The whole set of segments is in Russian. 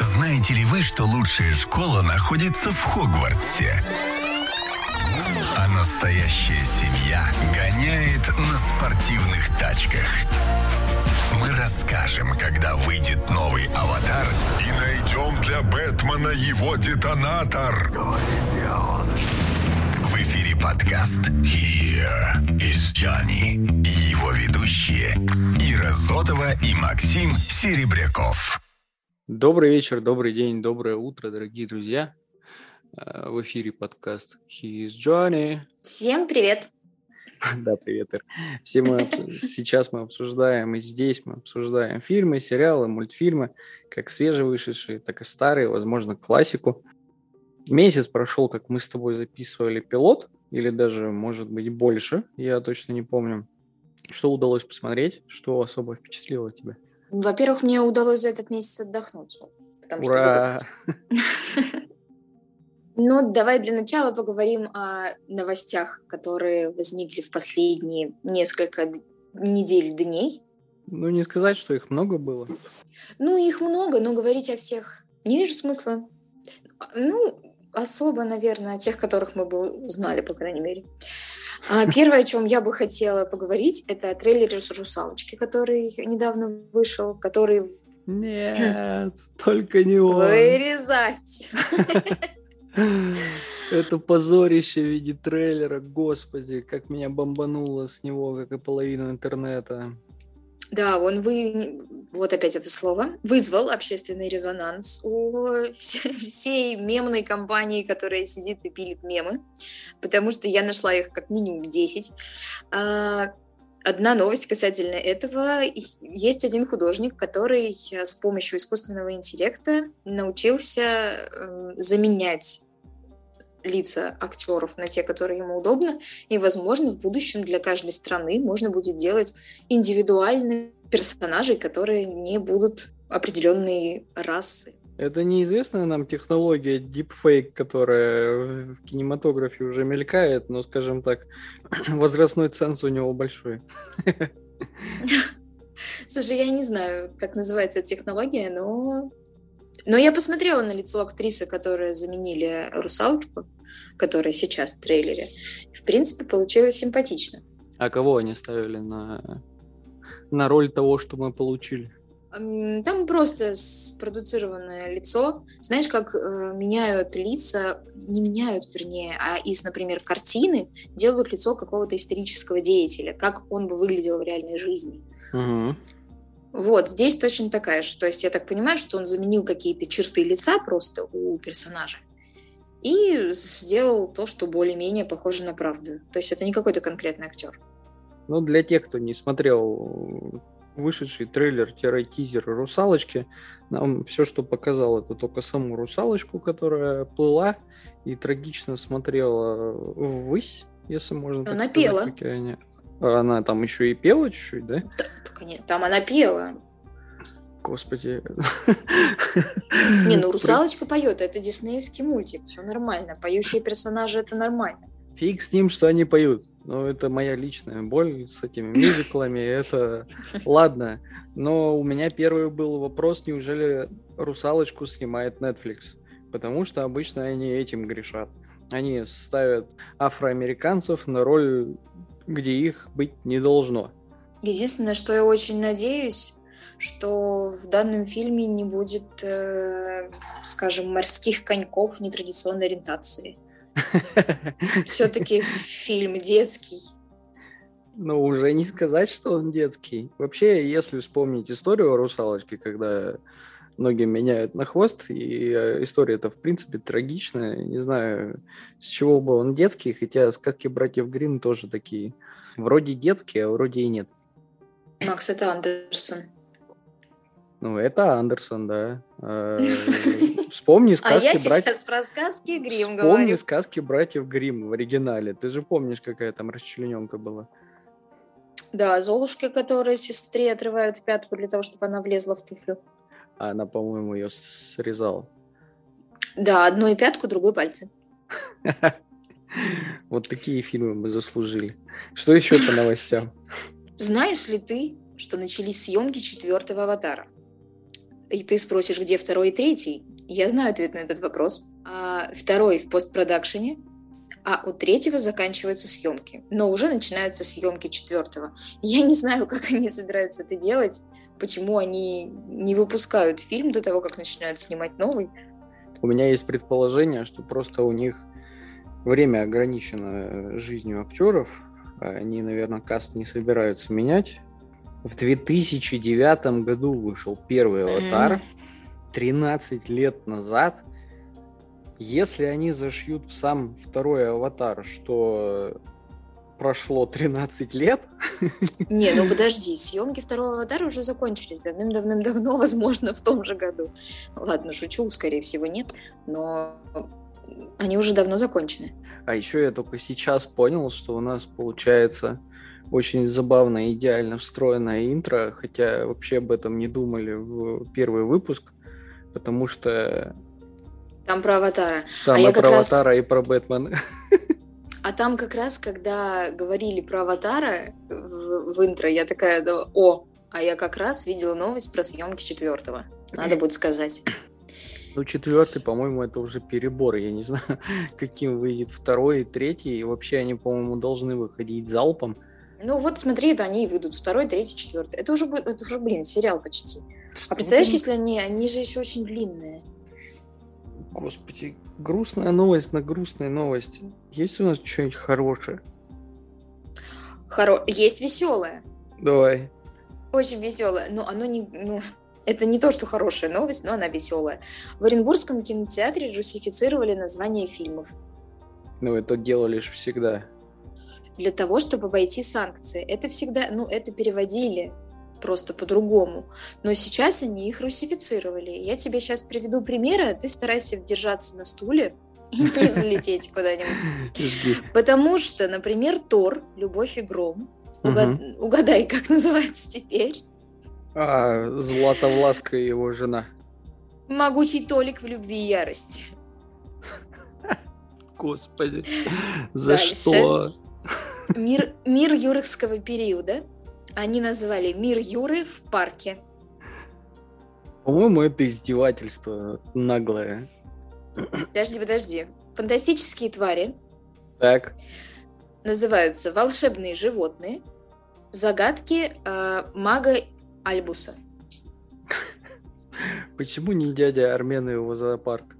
Знаете ли вы, что лучшая школа находится в Хогвартсе? А настоящая семья гоняет на спортивных тачках. Мы расскажем, когда выйдет новый «Аватар» и найдем для Бэтмена его детонатор. В эфире подкаст «Here is Johnny» ведущие Ира Зотова и Максим Серебряков. Добрый вечер, добрый день, доброе утро, дорогие друзья. Э, В эфире подкаст He is Johnny. Всем привет! Да, привет, Ир. Все мы сейчас мы обсуждаем, и здесь мы обсуждаем фильмы, сериалы, мультфильмы, как свежевышедшие, так и старые, возможно, классику. Месяц прошел, как мы с тобой записывали пилот, или даже, может быть, больше, я точно не помню. Что удалось посмотреть, что особо впечатлило тебя? Во-первых, мне удалось за этот месяц отдохнуть. Потому что Ура! было- Ну, давай для начала поговорим о новостях, которые возникли в последние несколько недель, дней. Ну, не сказать, что их много было. Ну, их много, но говорить о всех не вижу смысла. Ну, особо, наверное, о тех, которых мы бы знали, по крайней мере. А, Первое, о чем я бы хотела поговорить, это о трейлере с «Русалочки», который недавно вышел, который Нет, только не он. вырезать. Это позорище в виде трейлера, господи, как меня бомбануло с него, как и половину интернета. Да, он вы... вот опять это слово, вызвал общественный резонанс у все- всей мемной компании, которая сидит и пилит мемы, потому что я нашла их как минимум 10. А, Одна новость касательно этого. Есть один художник, который с помощью искусственного интеллекта научился э, заменять лица актеров на те, которые ему удобно, и, возможно, в будущем для каждой страны можно будет делать индивидуальных персонажей, которые не будут определенной расы. Это неизвестная нам технология deepfake, которая в в кинематографе уже мелькает, но, скажем так, возрастной ценз у него большой. Слушай, я не знаю, как называется эта технология, но... Но я посмотрела на лицо актрисы, которая заменили русалочку, которая сейчас в трейлере. В принципе, получилось симпатично. А кого они ставили на, на роль того, что мы получили? Там просто спродуцированное лицо. Знаешь, как э, меняют лица, не меняют, вернее, а из, например, картины делают лицо какого-то исторического деятеля, как он бы выглядел в реальной жизни. Мгм. Вот, здесь точно такая же. То есть я так понимаю, что он заменил какие-то черты лица просто у персонажа и сделал то, что более-менее похоже на правду. То есть это не какой-то конкретный актер. Ну, для тех, кто не смотрел вышедший трейлер-тизер «Русалочки», нам все, что показал, это только саму русалочку, которая плыла и трагично смотрела ввысь, если можно так Она сказать, пела. Она там еще и пела чуть-чуть, да? Так, нет, там она пела. Господи. Не, ну русалочка поет, это диснеевский мультик, все нормально. Поющие персонажи это нормально. Фиг с ним, что они поют. Но это моя личная боль с этими мюзиклами. Это ладно. Но у меня первый был вопрос, неужели русалочку снимает Netflix? Потому что обычно они этим грешат. Они ставят афроамериканцев на роль, где их быть не должно. Единственное, что я очень надеюсь, что в данном фильме не будет, э, скажем, морских коньков нетрадиционной ориентации. Все-таки фильм детский. Но уже не сказать, что он детский. Вообще, если вспомнить историю о русалочке, когда ноги меняют на хвост, и э, история это в принципе трагичная. Не знаю, с чего бы он детский, хотя сказки братьев Гримм тоже такие. Вроде детские, а вроде и нет. Макс, это Андерсон. Ну, это Андерсон, да. Э, Вспомни А я сказки братьев... сейчас про сказки Грим Вспомни говорю. сказки братьев Гримм в оригинале. Ты же помнишь, какая там расчлененка была. Да, Золушка, которая сестре отрывают пятку для того, чтобы она влезла в туфлю. А она, по-моему, ее срезала. Да, одной пятку, другой пальцы. Вот такие фильмы мы заслужили. Что еще по новостям? Знаешь ли ты, что начались съемки четвертого аватара? И ты спросишь, где второй и третий? Я знаю ответ на этот вопрос. А второй в постпродакшене, а у третьего заканчиваются съемки. Но уже начинаются съемки четвертого. Я не знаю, как они собираются это делать, почему они не выпускают фильм до того, как начинают снимать новый. У меня есть предположение, что просто у них время ограничено жизнью актеров. Они, наверное, каст не собираются менять. В 2009 году вышел первый аватар. 13 лет назад. Если они зашьют в сам второй аватар, что прошло 13 лет. Не, ну подожди, съемки второго аватара уже закончились давным-давным-давно, возможно, в том же году. Ладно, шучу, скорее всего, нет, но они уже давно закончены. А еще я только сейчас понял, что у нас получается очень забавно, идеально встроенное интро, хотя вообще об этом не думали в первый выпуск, потому что... Там про Аватара. Там а и про Аватара, раз... и про Бэтмена. А там как раз, когда говорили про Аватара в, в интро, я такая, о, а я как раз видела новость про съемки четвертого. Надо будет сказать. Ну, четвертый, по-моему, это уже перебор. Я не знаю, каким выйдет второй и третий. И вообще они, по-моему, должны выходить залпом. Ну вот смотри, это они и выйдут. Второй, третий, четвертый. Это уже, это уже блин, сериал почти. А представляешь, если они, они же еще очень длинные. Господи, грустная новость на грустной новости. Есть у нас что-нибудь хорошее? Хоро... Есть веселое. Давай. Очень веселое, но оно не, ну, это не то, что хорошая новость, но она веселая. В Оренбургском кинотеатре русифицировали название фильмов. Ну, это делали же всегда для того, чтобы обойти санкции. Это всегда, ну, это переводили просто по-другому. Но сейчас они их русифицировали. Я тебе сейчас приведу примеры, а ты старайся держаться на стуле и не взлететь куда-нибудь. Потому что, например, Тор, Любовь и Гром, угадай, как называется теперь? А, Златовласка и его жена. Могучий Толик в любви и ярости. Господи, за что? Мир, мир юрского периода они назвали «Мир Юры в парке». По-моему, это издевательство наглое. Подожди, подожди. Фантастические твари. Так. Называются волшебные животные. Загадки э, мага Альбуса. Почему не дядя Армен и его зоопарк?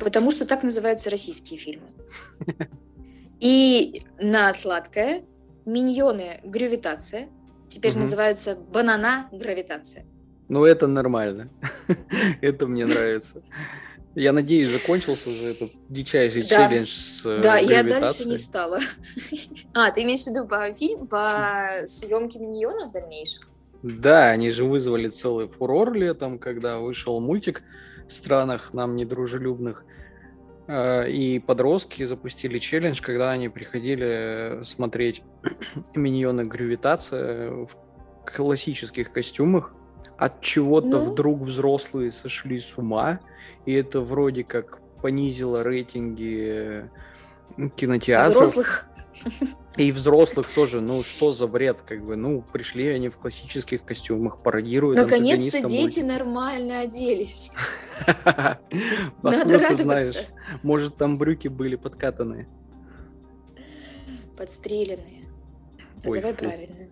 Потому что так называются российские фильмы. И на сладкое миньоны гравитация. Теперь угу. называются банана гравитация. Ну, это нормально. это мне нравится. Я надеюсь, закончился уже этот дичайший да. челлендж с э, Да, я дальше не стала. а, ты имеешь в виду по фильм, по съемке миньонов дальнейших? Да, они же вызвали целый фурор летом, когда вышел мультик в странах нам недружелюбных. Э, и подростки запустили челлендж, когда они приходили смотреть миньоны гравитация в классических костюмах. От чего-то ну? вдруг взрослые сошли с ума, и это вроде как понизило рейтинги кинотеатров. Взрослых и взрослых тоже, ну что за бред, как бы, ну пришли они в классических костюмах, пародируют Наконец-то дети нормально оделись. Надо радоваться. Может там брюки были подкатанные. Подстреленные. Называй правильно.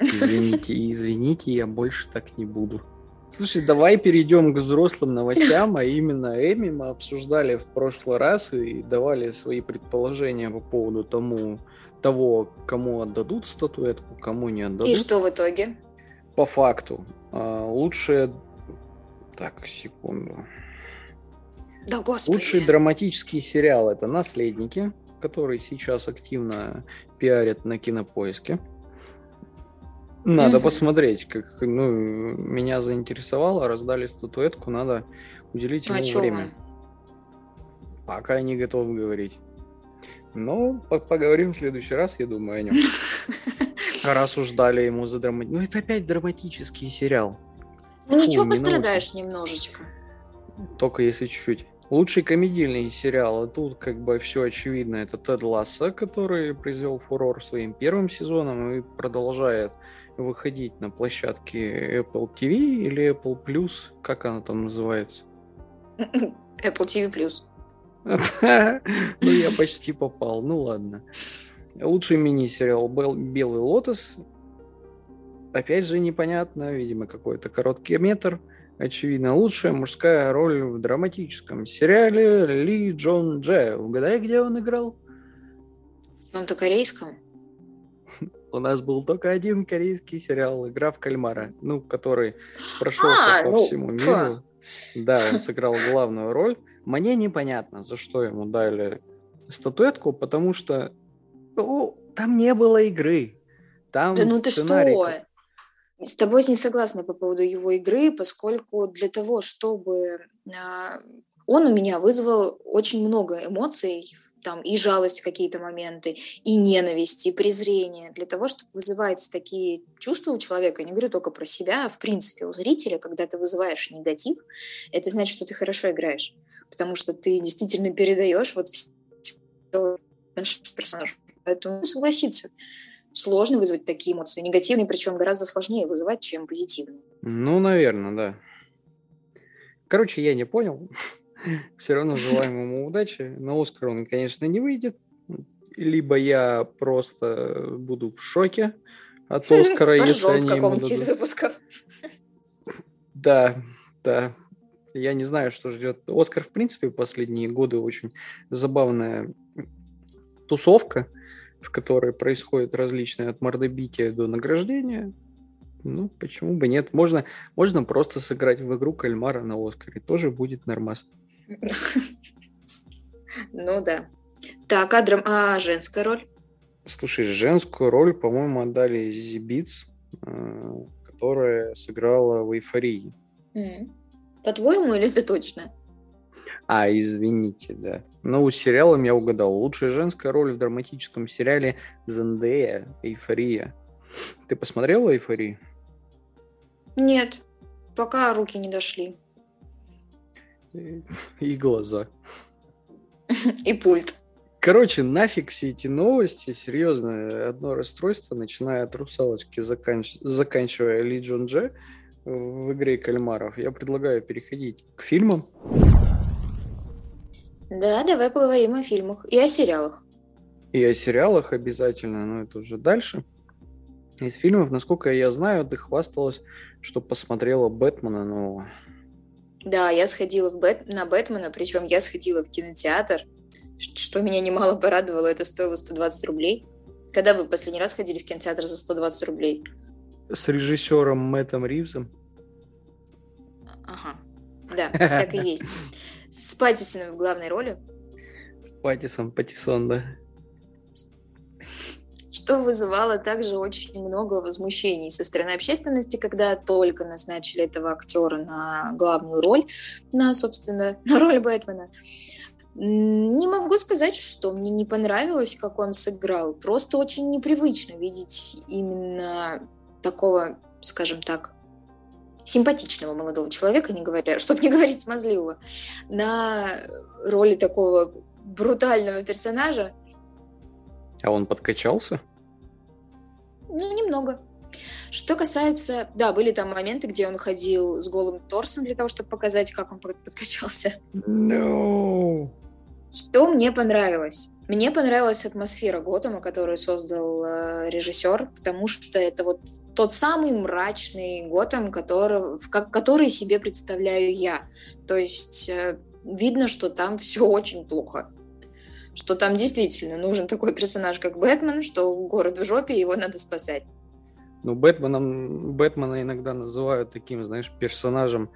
Извините, извините, я больше так не буду. Слушай, давай перейдем к взрослым новостям, а именно Эми мы обсуждали в прошлый раз и давали свои предположения по поводу тому, того, кому отдадут статуэтку, кому не отдадут. И что в итоге? По факту. А, лучшее... Так, секунду. Да, господи. Лучший драматический сериал это «Наследники», который сейчас активно пиарят на кинопоиске. Надо посмотреть, как ну, меня заинтересовало, раздали статуэтку, надо уделить ему а время. Пока я не готов говорить. Но поговорим в следующий раз, я думаю, о нем. Раз уж дали ему за драматический... Ну, это опять драматический сериал. Ну, Фу, ничего, пострадаешь немножечко. Только если чуть-чуть. Лучший комедийный сериал, а тут как бы все очевидно, это Тед Ласса, который произвел фурор своим первым сезоном и продолжает выходить на площадке Apple TV или Apple Plus, как она там называется? Apple TV Plus. Ну, я почти попал, ну ладно. Лучший мини-сериал «Белый лотос». Опять же непонятно, видимо, какой-то короткий метр. Очевидно, лучшая мужская роль в драматическом сериале Ли Джон Дже. Угадай, где он играл? В каком-то корейском? У нас был только один корейский сериал «Игра в кальмара», ну, который прошелся а, по ну, всему миру. Фу. Да, он сыграл главную роль. Мне непонятно, за что ему дали статуэтку, потому что ну, там не было игры. Там да ну ты что? С тобой не согласна по поводу его игры, поскольку для того, чтобы а, он у меня вызвал очень много эмоций, там и жалость в какие-то моменты, и ненависть, и презрение. Для того, чтобы вызывать такие чувства у человека, я не говорю только про себя, а в принципе у зрителя, когда ты вызываешь негатив, это значит, что ты хорошо играешь, потому что ты действительно передаешь вот все наш персонаж. Поэтому согласиться, сложно вызвать такие эмоции. Негативные, причем гораздо сложнее вызывать, чем позитивные. Ну, наверное, да. Короче, я не понял. Все равно желаем ему удачи. На Оскар он, конечно, не выйдет. Либо я просто буду в шоке от Оскара, если они в каком-нибудь из выпусков. Да, да. Я не знаю, что ждет. Оскар, в принципе, в последние годы очень забавная тусовка, в которой происходит различные от мордобития до награждения. Ну, почему бы нет? Можно, можно просто сыграть в игру кальмара на Оскаре. Тоже будет нормас. Ну да. Так, а, драм... а женская роль? Слушай, женскую роль, по-моему, отдали Зизи Битс, э, которая сыграла в «Эйфории». По-твоему или это точно? А, извините, да. Ну, сериалом я угадал. Лучшая женская роль в драматическом сериале Зендея «Эйфория». Ты посмотрела «Эйфорию»? Нет, пока руки не дошли. И глаза. И пульт. Короче, нафиг все эти новости, серьезно, одно расстройство, начиная от русалочки, заканч... заканчивая Ли Джон Дже в игре кальмаров. Я предлагаю переходить к фильмам. Да, давай поговорим о фильмах и о сериалах. И о сериалах обязательно, но это уже дальше. Из фильмов, насколько я знаю, ты хвасталась, что посмотрела Бэтмена нового. Да, я сходила в Бэт... на Бэтмена, причем я сходила в кинотеатр, что меня немало порадовало, это стоило 120 рублей. Когда вы последний раз ходили в кинотеатр за 120 рублей? С режиссером Мэттом Ривзом. Ага, да, так и есть. С Паттисоном в главной роли. С Паттисом, Паттисон, да что вызывало также очень много возмущений со стороны общественности, когда только назначили этого актера на главную роль, на, собственно, на роль Бэтмена. Не могу сказать, что мне не понравилось, как он сыграл. Просто очень непривычно видеть именно такого, скажем так, симпатичного молодого человека, не говоря, чтобы не говорить смазливого, на роли такого брутального персонажа. А он подкачался? Ну, немного. Что касается... Да, были там моменты, где он ходил с голым торсом для того, чтобы показать, как он подкачался. No. Что мне понравилось? Мне понравилась атмосфера Готэма, которую создал э, режиссер, потому что это вот тот самый мрачный Готэм, который, в, как, который себе представляю я. То есть э, видно, что там все очень плохо что там действительно нужен такой персонаж, как Бэтмен, что город в жопе, его надо спасать. Ну, Бэтменом, Бэтмена иногда называют таким, знаешь, персонажем,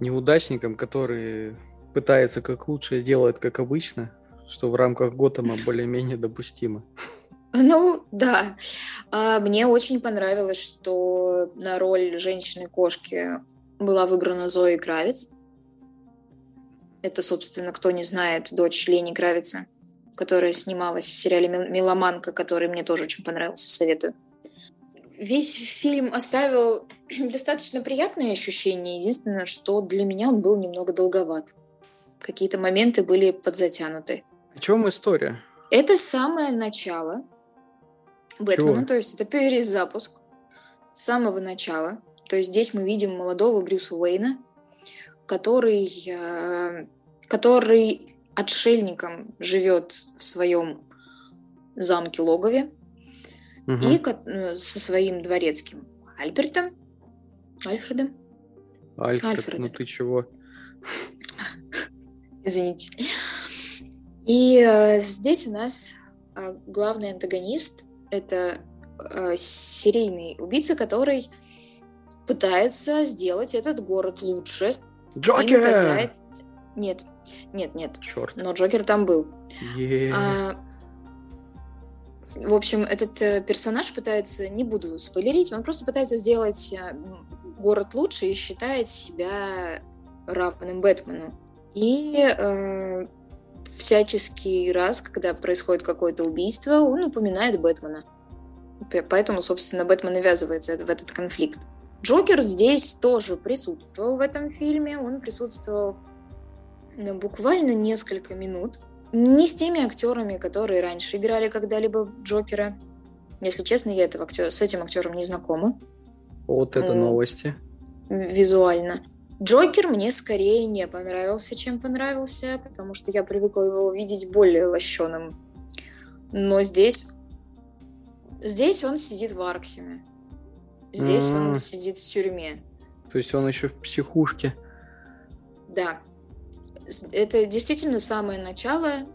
неудачником, который пытается как лучше, делает как обычно, что в рамках Готэма более-менее допустимо. Ну, да. А мне очень понравилось, что на роль женщины-кошки была выбрана Зои Кравец. Это, собственно, кто не знает, дочь Лени Кравица которая снималась в сериале «Меломанка», который мне тоже очень понравился, советую. Весь фильм оставил достаточно приятные ощущения. Единственное, что для меня он был немного долговат. Какие-то моменты были подзатянуты. О чем история? Это самое начало Бэтмена, Чего? то есть это перезапуск. с самого начала. То есть здесь мы видим молодого Брюса Уэйна, который, э, который отшельником живет в своем замке-логове угу. и э, со своим дворецким Альбертом, Альфредом. Альфред, Альфред. ну ты чего? Извините. И э, здесь у нас э, главный антагонист это э, серийный убийца, который пытается сделать этот город лучше. Джокер! Наказает... Нет, нет, нет. Черт. Но Джокер там был. Yeah. А, в общем, этот э, персонаж пытается, не буду спойлерить, он просто пытается сделать э, город лучше и считает себя равным Бэтмену. И э, всяческий раз, когда происходит какое-то убийство, он упоминает Бэтмена. Поэтому, собственно, Бэтмен навязывается в этот конфликт. Джокер здесь тоже присутствовал в этом фильме. Он присутствовал буквально несколько минут. Не с теми актерами, которые раньше играли когда-либо Джокера. Если честно, я этого актер, с этим актером не знакома. Вот это новости. Визуально. Джокер мне скорее не понравился, чем понравился, потому что я привыкла его видеть более лощеным. Но здесь... Здесь он сидит в Аркхеме. Здесь mm. он сидит в тюрьме. То есть он еще в психушке. Да. Это действительно самое начало.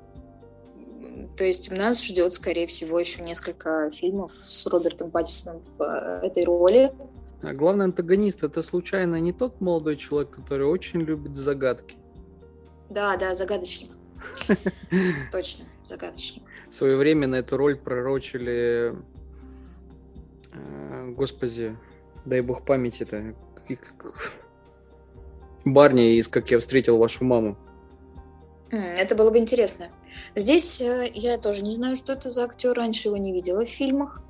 То есть нас ждет, скорее всего, еще несколько фильмов с Робертом Паттисоном в э, этой роли. А главный антагонист это случайно не тот молодой человек, который очень любит загадки. Да, да, загадочник. Точно, загадочник. В свое время на эту роль пророчили, э, господи, дай бог памяти-то, Барни из «Как я встретил вашу маму». Это было бы интересно. Здесь э, я тоже не знаю, что это за актер, раньше его не видела в фильмах.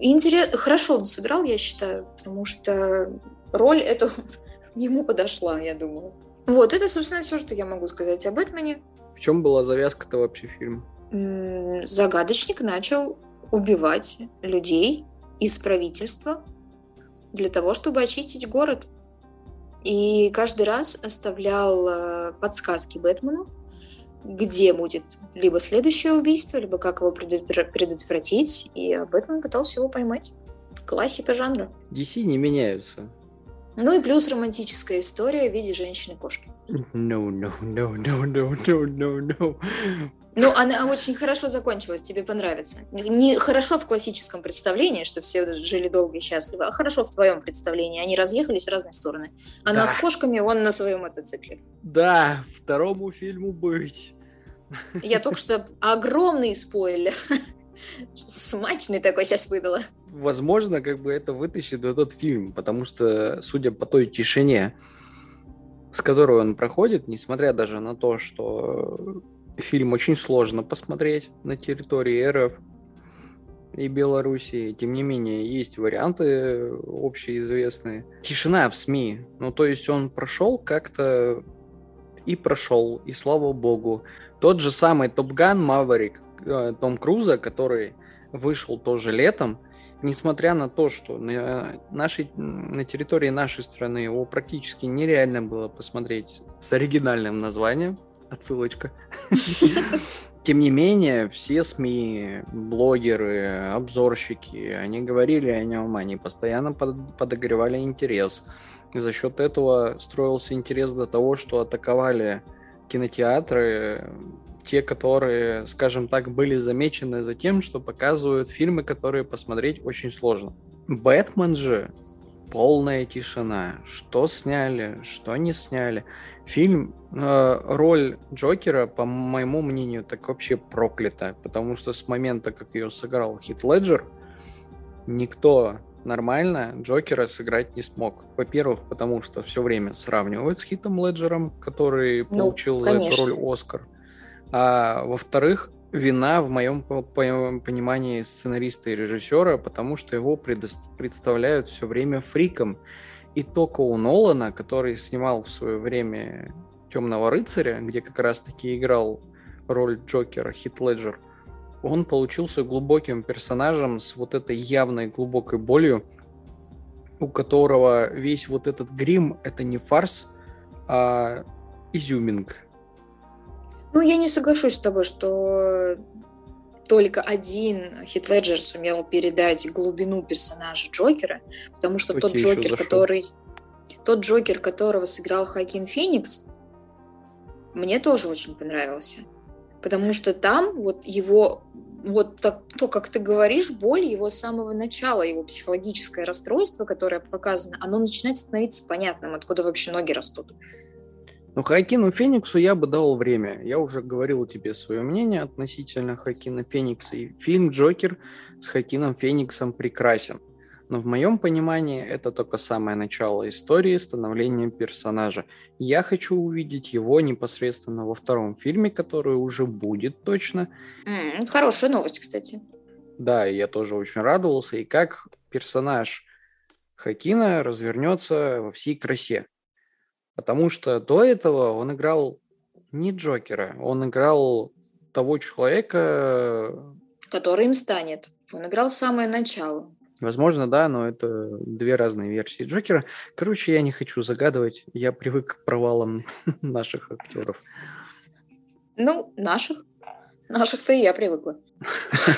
Интересно, хорошо он сыграл, я считаю, потому что роль эту ему подошла, я думаю. Вот, это, собственно, все, что я могу сказать об Бэтмене. В чем была завязка-то вообще фильма? Загадочник начал убивать людей из правительства для того, чтобы очистить город. И каждый раз оставлял э, подсказки Бэтмену, где будет либо следующее убийство, либо как его предотвратить, и Бэтмен пытался его поймать. Классика жанра. DC не меняются. Ну и плюс романтическая история в виде женщины-кошки. No, no, no, no, no, no, no, no. Ну, она очень хорошо закончилась, тебе понравится. Не хорошо в классическом представлении, что все жили долго и счастливо, а хорошо в твоем представлении. Они разъехались в разные стороны. Она да. с кошками, он на своем мотоцикле. Да, второму фильму быть. Я только что огромный спойлер. Смачный такой сейчас выдала. Возможно, как бы это вытащит этот фильм, потому что, судя по той тишине, с которой он проходит, несмотря даже на то, что фильм очень сложно посмотреть на территории РФ и Белоруссии. Тем не менее, есть варианты общеизвестные. Тишина в СМИ. Ну, то есть он прошел как-то и прошел, и слава богу. Тот же самый Топган Маварик э, Том Круза, который вышел тоже летом, несмотря на то, что на, нашей, на территории нашей страны его практически нереально было посмотреть с оригинальным названием, отсылочка. Тем не менее, все СМИ, блогеры, обзорщики, они говорили о нем, они постоянно подогревали интерес. И за счет этого строился интерес до того, что атаковали кинотеатры, те, которые, скажем так, были замечены за тем, что показывают фильмы, которые посмотреть очень сложно. Бэтмен же полная тишина. Что сняли, что не сняли. Фильм, э, роль Джокера, по моему мнению, так вообще проклята, потому что с момента, как ее сыграл Хит Леджер, никто нормально Джокера сыграть не смог. Во-первых, потому что все время сравнивают с Хитом Леджером, который ну, получил конечно. за эту роль Оскар. А во-вторых, вина в моем понимании сценариста и режиссера, потому что его представляют все время фриком. И только у Нолана, который снимал в свое время Темного рыцаря, где как раз таки играл роль Джокера Хит Леджер, он получился глубоким персонажем с вот этой явной глубокой болью, у которого весь вот этот грим — это не фарс, а изюминг. Ну, я не соглашусь с тобой, что только один Хит Леджер сумел передать глубину персонажа Джокера, потому что Кто тот Джокер, который... Тот Джокер, которого сыграл Хакин Феникс, мне тоже очень понравился. Потому что там вот его вот так, то, как ты говоришь, боль его с самого начала, его психологическое расстройство, которое показано, оно начинает становиться понятным, откуда вообще ноги растут. Ну, Хакину Фениксу я бы дал время. Я уже говорил тебе свое мнение относительно Хакина Феникса. И фильм «Джокер» с Хакином Фениксом прекрасен. Но в моем понимании это только самое начало истории становления персонажа. Я хочу увидеть его непосредственно во втором фильме, который уже будет точно. Mm, хорошая новость, кстати. Да, я тоже очень радовался. И как персонаж Хакина развернется во всей красе. Потому что до этого он играл не Джокера, он играл того человека... Который им станет. Он играл самое начало. Возможно, да, но это две разные версии Джокера. Короче, я не хочу загадывать. Я привык к провалам наших актеров. Ну, наших. Наших-то и я привыкла.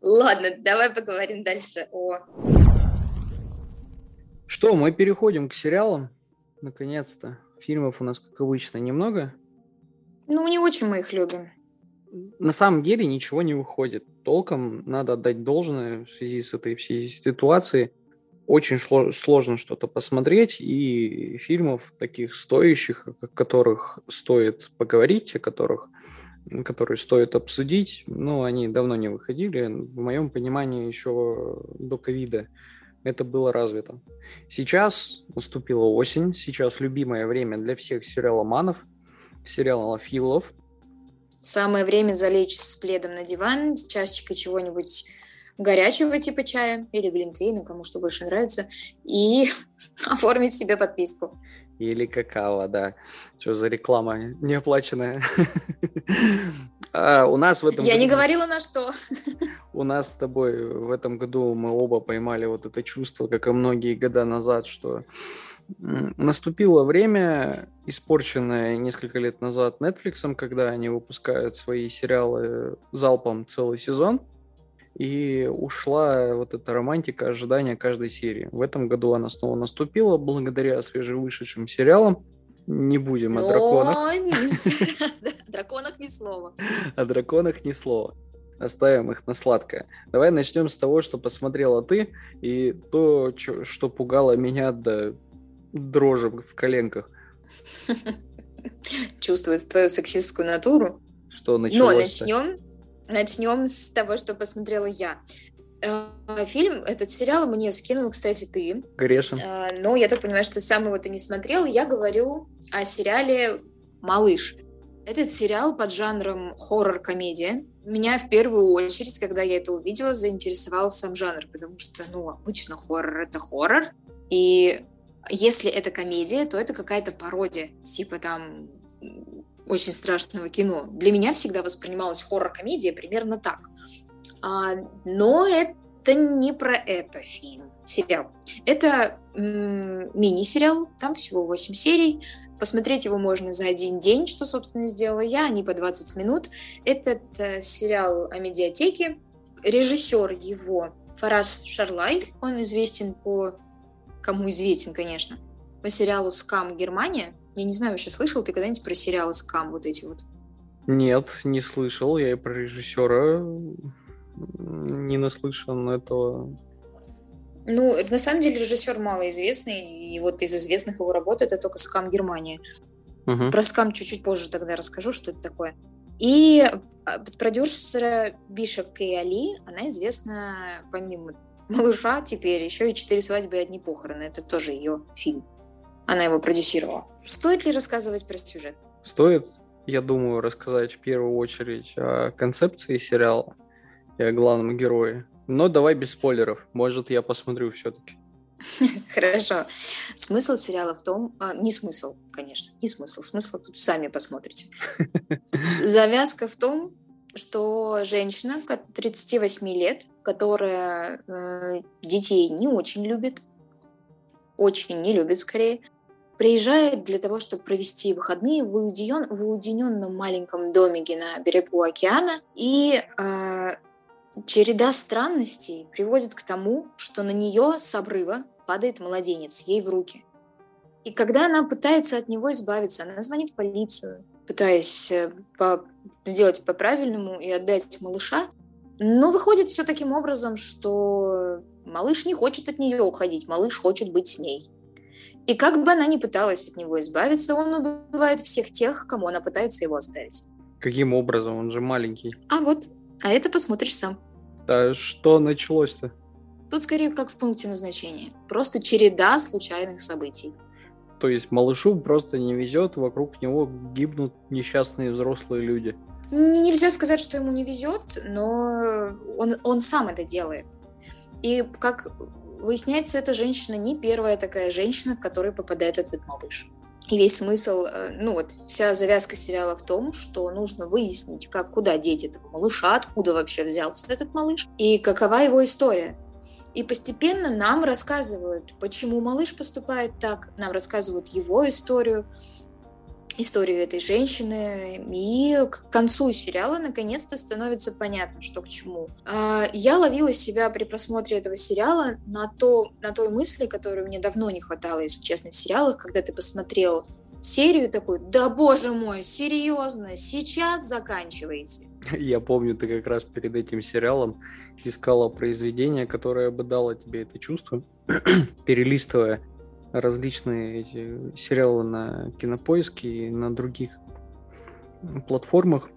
Ладно, давай поговорим дальше о... Что, мы переходим к сериалам. Наконец-то. Фильмов у нас, как обычно, немного. Ну, не очень мы их любим на самом деле ничего не выходит. Толком надо отдать должное в связи с этой всей ситуацией. Очень сложно что-то посмотреть, и фильмов таких стоящих, о которых стоит поговорить, о которых которые стоит обсудить, ну, они давно не выходили. В моем понимании, еще до ковида это было развито. Сейчас наступила осень, сейчас любимое время для всех сериаломанов, сериалофилов, Самое время залечь с пледом на диван, с чашечкой чего-нибудь горячего типа чая или глинтвейна, кому что больше нравится, и оформить себе подписку. Или какао, да. Что за реклама неоплаченная? а, у нас в этом Я году... не говорила на что. у нас с тобой в этом году мы оба поймали вот это чувство, как и многие года назад, что наступило время, испорченное несколько лет назад Netflix, когда они выпускают свои сериалы залпом целый сезон, и ушла вот эта романтика ожидания каждой серии. В этом году она снова наступила благодаря свежевышедшим сериалам. Не будем о драконах. О драконах ни слова. О драконах ни слова. Оставим их на сладкое. Давай начнем с того, что посмотрела ты, и то, что пугало меня до дрожи в коленках. Чувствую твою сексистскую натуру. Что началось Но начнем, начнем с того, что посмотрела я. Э, фильм, этот сериал мне скинул, кстати, ты. Грешен. Э, но я так понимаю, что сам его ты не смотрел. Я говорю о сериале «Малыш». Этот сериал под жанром хоррор-комедия. Меня в первую очередь, когда я это увидела, заинтересовал сам жанр, потому что, ну, обычно хоррор — это хоррор, и если это комедия, то это какая-то пародия, типа там очень страшного кино. Для меня всегда воспринималась хоррор-комедия примерно так. А, но это не про это фильм, сериал. Это мини-сериал, там всего 8 серий. Посмотреть его можно за один день, что, собственно, сделала я, они по 20 минут. Этот э, сериал о медиатеке. Режиссер его Фарас Шарлай, он известен по кому известен, конечно, по сериалу «Скам Германия». Я не знаю, вообще слышал ты когда-нибудь про сериалы «Скам» вот эти вот? Нет, не слышал. Я и про режиссера не наслышан этого. Ну, на самом деле режиссер малоизвестный, и вот из известных его работ это только «Скам Германия». Угу. Про «Скам» чуть-чуть позже тогда расскажу, что это такое. И а, продюсера Биша Кейали, она известна помимо малыша теперь еще и «Четыре свадьбы и одни похороны». Это тоже ее фильм. Она его продюсировала. Стоит ли рассказывать про сюжет? Стоит, я думаю, рассказать в первую очередь о концепции сериала и о главном герое. Но давай без спойлеров. Может, я посмотрю все-таки. Хорошо. Смысл сериала в том... А, не смысл, конечно, не смысл. Смысл тут сами посмотрите. Завязка в том, что женщина 38 лет, которая э, детей не очень любит, очень не любит скорее, приезжает для того, чтобы провести выходные в, уединен, в уединенном маленьком домике на берегу океана. И э, череда странностей приводит к тому, что на нее с обрыва падает младенец ей в руки. И когда она пытается от него избавиться, она звонит в полицию, пытаясь э, по сделать по-правильному и отдать малыша. Но выходит все таким образом, что малыш не хочет от нее уходить, малыш хочет быть с ней. И как бы она ни пыталась от него избавиться, он убивает всех тех, кому она пытается его оставить. Каким образом? Он же маленький. А вот, а это посмотришь сам. Да что началось-то? Тут скорее как в пункте назначения. Просто череда случайных событий. То есть малышу просто не везет, вокруг него гибнут несчастные взрослые люди. Нельзя сказать, что ему не везет, но он, он сам это делает. И как выясняется, эта женщина не первая такая женщина, к которой попадает этот малыш. И весь смысл, э, ну вот вся завязка сериала в том, что нужно выяснить, как, куда деть этого малыша, откуда вообще взялся этот малыш, и какова его история. И постепенно нам рассказывают, почему малыш поступает так, нам рассказывают его историю, историю этой женщины, и к концу сериала наконец-то становится понятно, что к чему. А, я ловила себя при просмотре этого сериала на, то, на той мысли, которую мне давно не хватало, если честно, в сериалах, когда ты посмотрел серию такой, да боже мой, серьезно, сейчас заканчиваете. Я помню, ты как раз перед этим сериалом искала произведение, которое бы дало тебе это чувство, перелистывая различные эти сериалы на кинопоиске и на других платформах.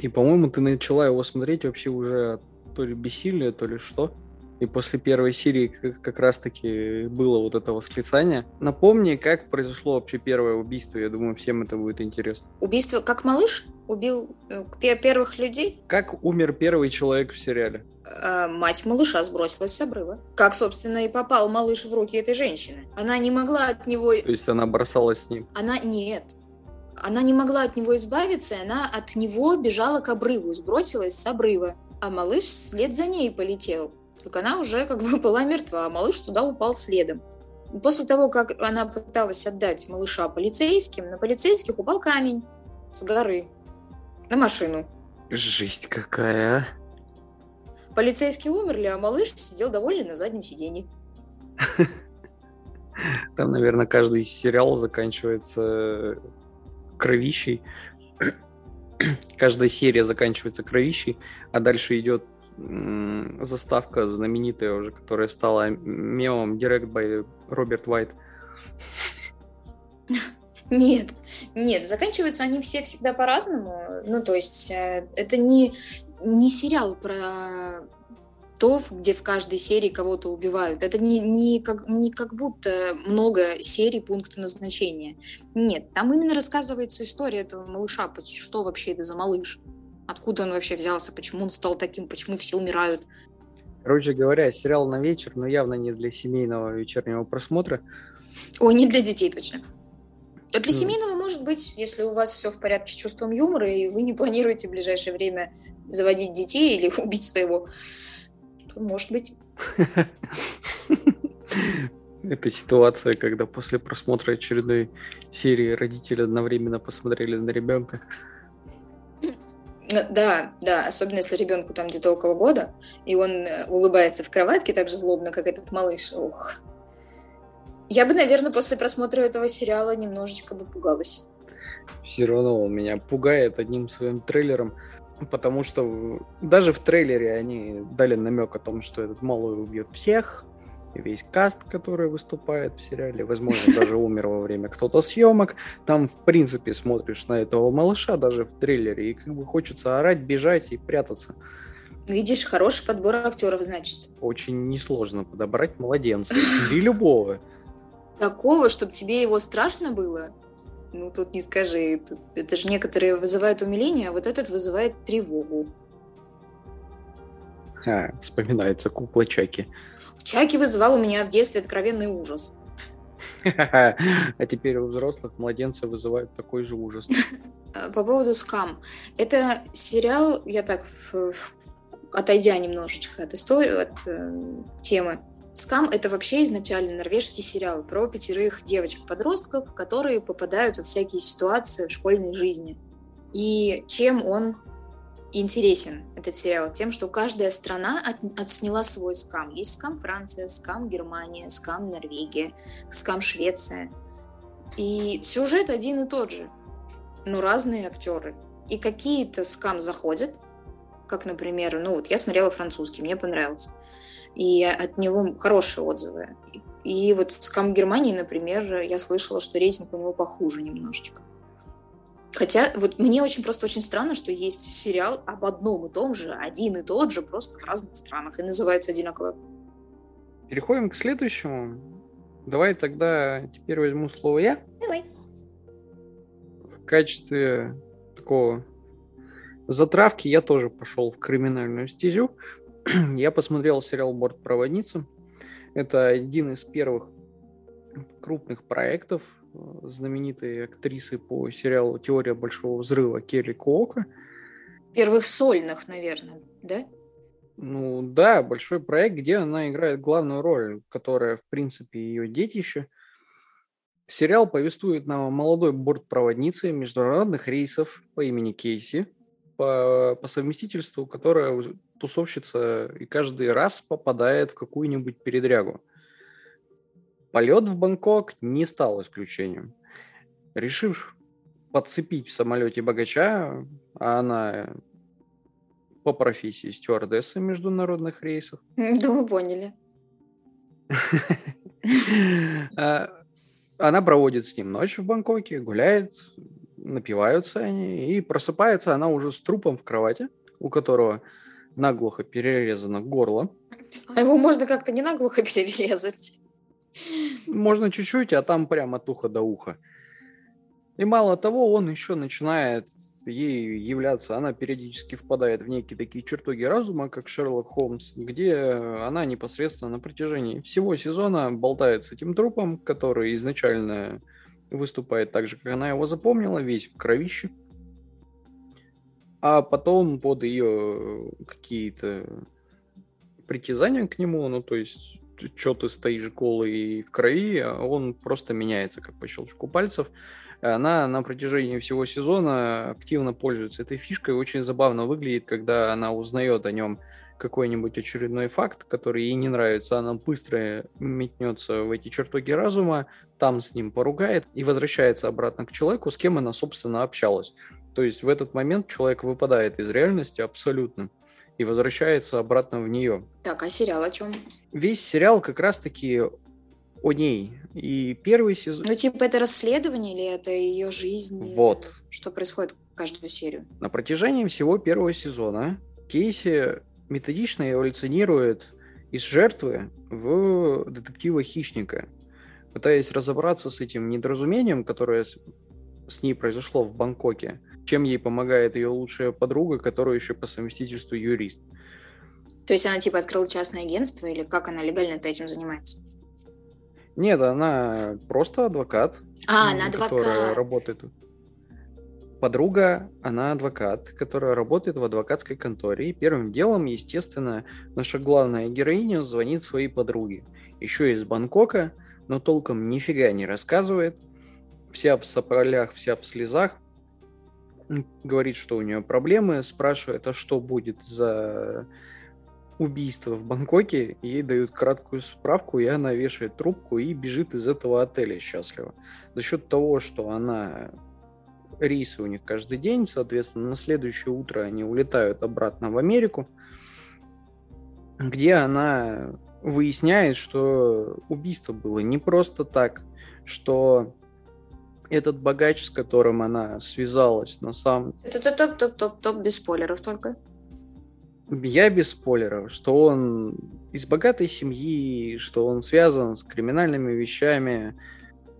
И, по-моему, ты начала его смотреть вообще уже то ли бессилие, то ли что. И после первой серии как раз-таки было вот это восклицание. Напомни, как произошло вообще первое убийство. Я думаю, всем это будет интересно. Убийство как малыш? Убил э, первых людей? Как умер первый человек в сериале? А, мать малыша сбросилась с обрыва. Как, собственно, и попал малыш в руки этой женщины. Она не могла от него... То есть она бросалась с ним? Она... Нет. Она не могла от него избавиться, и она от него бежала к обрыву, сбросилась с обрыва. А малыш вслед за ней полетел. Только она уже как бы была мертва, а малыш туда упал следом. После того, как она пыталась отдать малыша полицейским, на полицейских упал камень с горы на машину. Жесть какая, а? Полицейские умерли, а малыш сидел довольный на заднем сиденье. Там, наверное, каждый сериал заканчивается кровищей. Каждая серия заканчивается кровищей, а дальше идет заставка знаменитая уже, которая стала мемом Direct by Роберт Уайт. Нет, нет, заканчиваются они все всегда по-разному. Ну, то есть э, это не, не сериал про то, где в каждой серии кого-то убивают. Это не, не, как, не как будто много серий пункта назначения. Нет, там именно рассказывается история этого малыша, что вообще это за малыш. Откуда он вообще взялся, почему он стал таким, почему все умирают. Короче говоря, сериал на вечер, но явно не для семейного вечернего просмотра. Ой, не для детей точно. А для семейного может быть, если у вас все в порядке с чувством юмора, и вы не планируете в ближайшее время заводить детей или убить своего, то может быть. Это ситуация, когда после просмотра очередной серии родители одновременно посмотрели на ребенка. Да, да, особенно если ребенку там где-то около года, и он э, улыбается в кроватке так же злобно, как этот малыш. Ох. Я бы, наверное, после просмотра этого сериала немножечко бы пугалась. Все равно он меня пугает одним своим трейлером, потому что даже в трейлере они дали намек о том, что этот малый убьет всех, весь каст, который выступает в сериале, возможно, даже умер во время кто-то съемок. Там, в принципе, смотришь на этого малыша даже в трейлере, и как бы хочется орать, бежать и прятаться. Видишь, хороший подбор актеров, значит. Очень несложно подобрать младенца. Или любого. Такого, чтобы тебе его страшно было? Ну, тут не скажи. Тут, это же некоторые вызывают умиление, а вот этот вызывает тревогу. А, вспоминается кукла Чаки. Чаки вызывал у меня в детстве откровенный ужас. А теперь у взрослых младенцы вызывают такой же ужас. По поводу скам. Это сериал, я так, отойдя немножечко от истории, от э, темы, Скам — это вообще изначально норвежский сериал про пятерых девочек-подростков, которые попадают во всякие ситуации в школьной жизни. И чем он интересен, этот сериал? Тем, что каждая страна от, отсняла свой скам. Есть скам Франция, скам Германия, скам Норвегия, скам Швеция. И сюжет один и тот же, но разные актеры. И какие-то скам заходят, как, например, ну вот я смотрела французский, мне понравился и от него хорошие отзывы. И вот Скам Германии, например, я слышала, что рейтинг у него похуже немножечко. Хотя вот мне очень просто очень странно, что есть сериал об одном и том же, один и тот же, просто в разных странах, и называется одинаково. Переходим к следующему. Давай тогда теперь возьму слово я. Давай. В качестве такого затравки я тоже пошел в криминальную стезю. я посмотрел сериал «Бортпроводница». Это один из первых крупных проектов знаменитой актрисы по сериалу «Теория большого взрыва» Келли Куока. Первых сольных, наверное, да? Ну да, большой проект, где она играет главную роль, которая, в принципе, ее детище. Сериал повествует нам о молодой бортпроводнице международных рейсов по имени Кейси, по, по совместительству, которая тусовщица и каждый раз попадает в какую-нибудь передрягу. Полет в Бангкок не стал исключением. Решив подцепить в самолете богача, а она по профессии стюардесса международных рейсов. Да, мы поняли. А, она проводит с ним ночь в Бангкоке, гуляет, напиваются они, и просыпается она уже с трупом в кровати, у которого наглухо перерезано горло. А его можно как-то не наглухо перерезать? Можно чуть-чуть, а там прямо от уха до уха. И мало того, он еще начинает ей являться, она периодически впадает в некие такие чертоги разума, как Шерлок Холмс, где она непосредственно на протяжении всего сезона болтает с этим трупом, который изначально выступает так же, как она его запомнила, весь в кровище а потом под ее какие-то притязания к нему, ну, то есть, что ты стоишь голый в крови, он просто меняется, как по щелчку пальцев. Она на протяжении всего сезона активно пользуется этой фишкой. Очень забавно выглядит, когда она узнает о нем какой-нибудь очередной факт, который ей не нравится, она быстро метнется в эти чертоги разума, там с ним поругает и возвращается обратно к человеку, с кем она, собственно, общалась. То есть в этот момент человек выпадает из реальности абсолютно и возвращается обратно в нее. Так, а сериал о чем? Весь сериал как раз-таки о ней. И первый сезон... Ну, типа, это расследование или это ее жизнь? Вот. Что происходит каждую серию? На протяжении всего первого сезона Кейси методично эволюционирует из жертвы в детектива-хищника, пытаясь разобраться с этим недоразумением, которое с ней произошло в Бангкоке, чем ей помогает ее лучшая подруга, которая еще по совместительству юрист. То есть она типа открыла частное агентство или как она легально-то этим занимается? Нет, она просто адвокат. А, она адвокат. работает. Подруга, она адвокат, которая работает в адвокатской конторе. И первым делом, естественно, наша главная героиня звонит своей подруге. Еще из Бангкока, но толком нифига не рассказывает. Вся в сополях, вся в слезах говорит, что у нее проблемы, спрашивает, а что будет за убийство в Бангкоке, ей дают краткую справку, и она вешает трубку и бежит из этого отеля счастливо. За счет того, что она рейсы у них каждый день, соответственно, на следующее утро они улетают обратно в Америку, где она выясняет, что убийство было не просто так, что этот богач, с которым она связалась, на самом... Топ-топ-топ-топ-топ, без спойлеров только. Я без спойлеров, что он из богатой семьи, что он связан с криминальными вещами,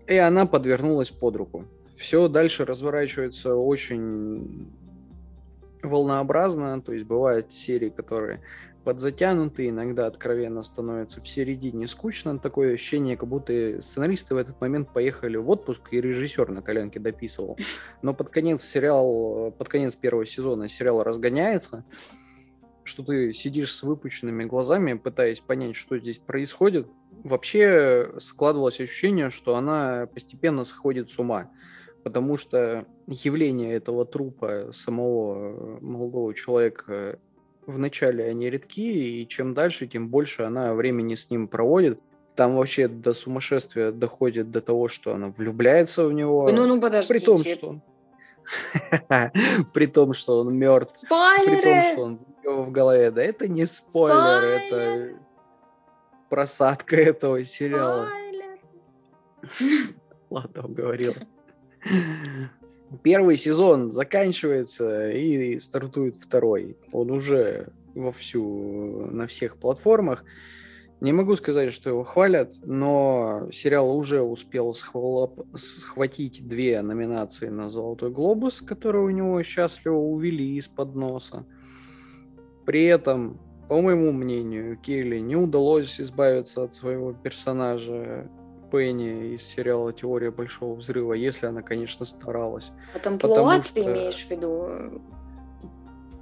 и она подвернулась под руку. Все дальше разворачивается очень волнообразно, то есть бывают серии, которые подзатянутый, иногда откровенно становится в середине скучно. Такое ощущение, как будто сценаристы в этот момент поехали в отпуск, и режиссер на коленке дописывал. Но под конец сериал, под конец первого сезона сериал разгоняется, что ты сидишь с выпущенными глазами, пытаясь понять, что здесь происходит. Вообще складывалось ощущение, что она постепенно сходит с ума потому что явление этого трупа самого молодого человека вначале они редки, и чем дальше, тем больше она времени с ним проводит. Там вообще до сумасшествия доходит до того, что она влюбляется в него. Ну, ну, подождите. При том, что он... При том, что он мертв. Спойлеры! При том, что он в голове. Да это не спойлер, это просадка этого сериала. Ладно, уговорил. Первый сезон заканчивается и стартует второй. Он уже вовсю на всех платформах. Не могу сказать, что его хвалят, но сериал уже успел схвалоп... схватить две номинации на «Золотой глобус», которые у него счастливо увели из-под носа. При этом, по моему мнению, Келли не удалось избавиться от своего персонажа Пенни из сериала «Теория большого взрыва», если она, конечно, старалась. А там Плуа что... ты имеешь в виду?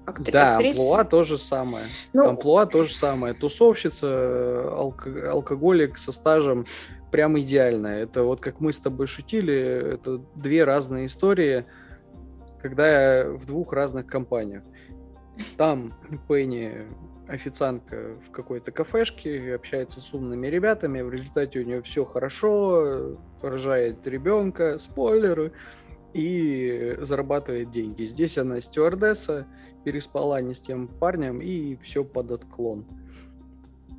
Актри... Да, актриса? амплуа то же самое. Ну... Амплуа то же самое. Тусовщица, алко... алкоголик со стажем прям идеальная. Это вот как мы с тобой шутили, это две разные истории, когда я в двух разных компаниях. Там Пенни официантка в какой-то кафешке, общается с умными ребятами, в результате у нее все хорошо, рожает ребенка, спойлеры, и зарабатывает деньги. Здесь она стюардесса, переспала не с тем парнем, и все под отклон.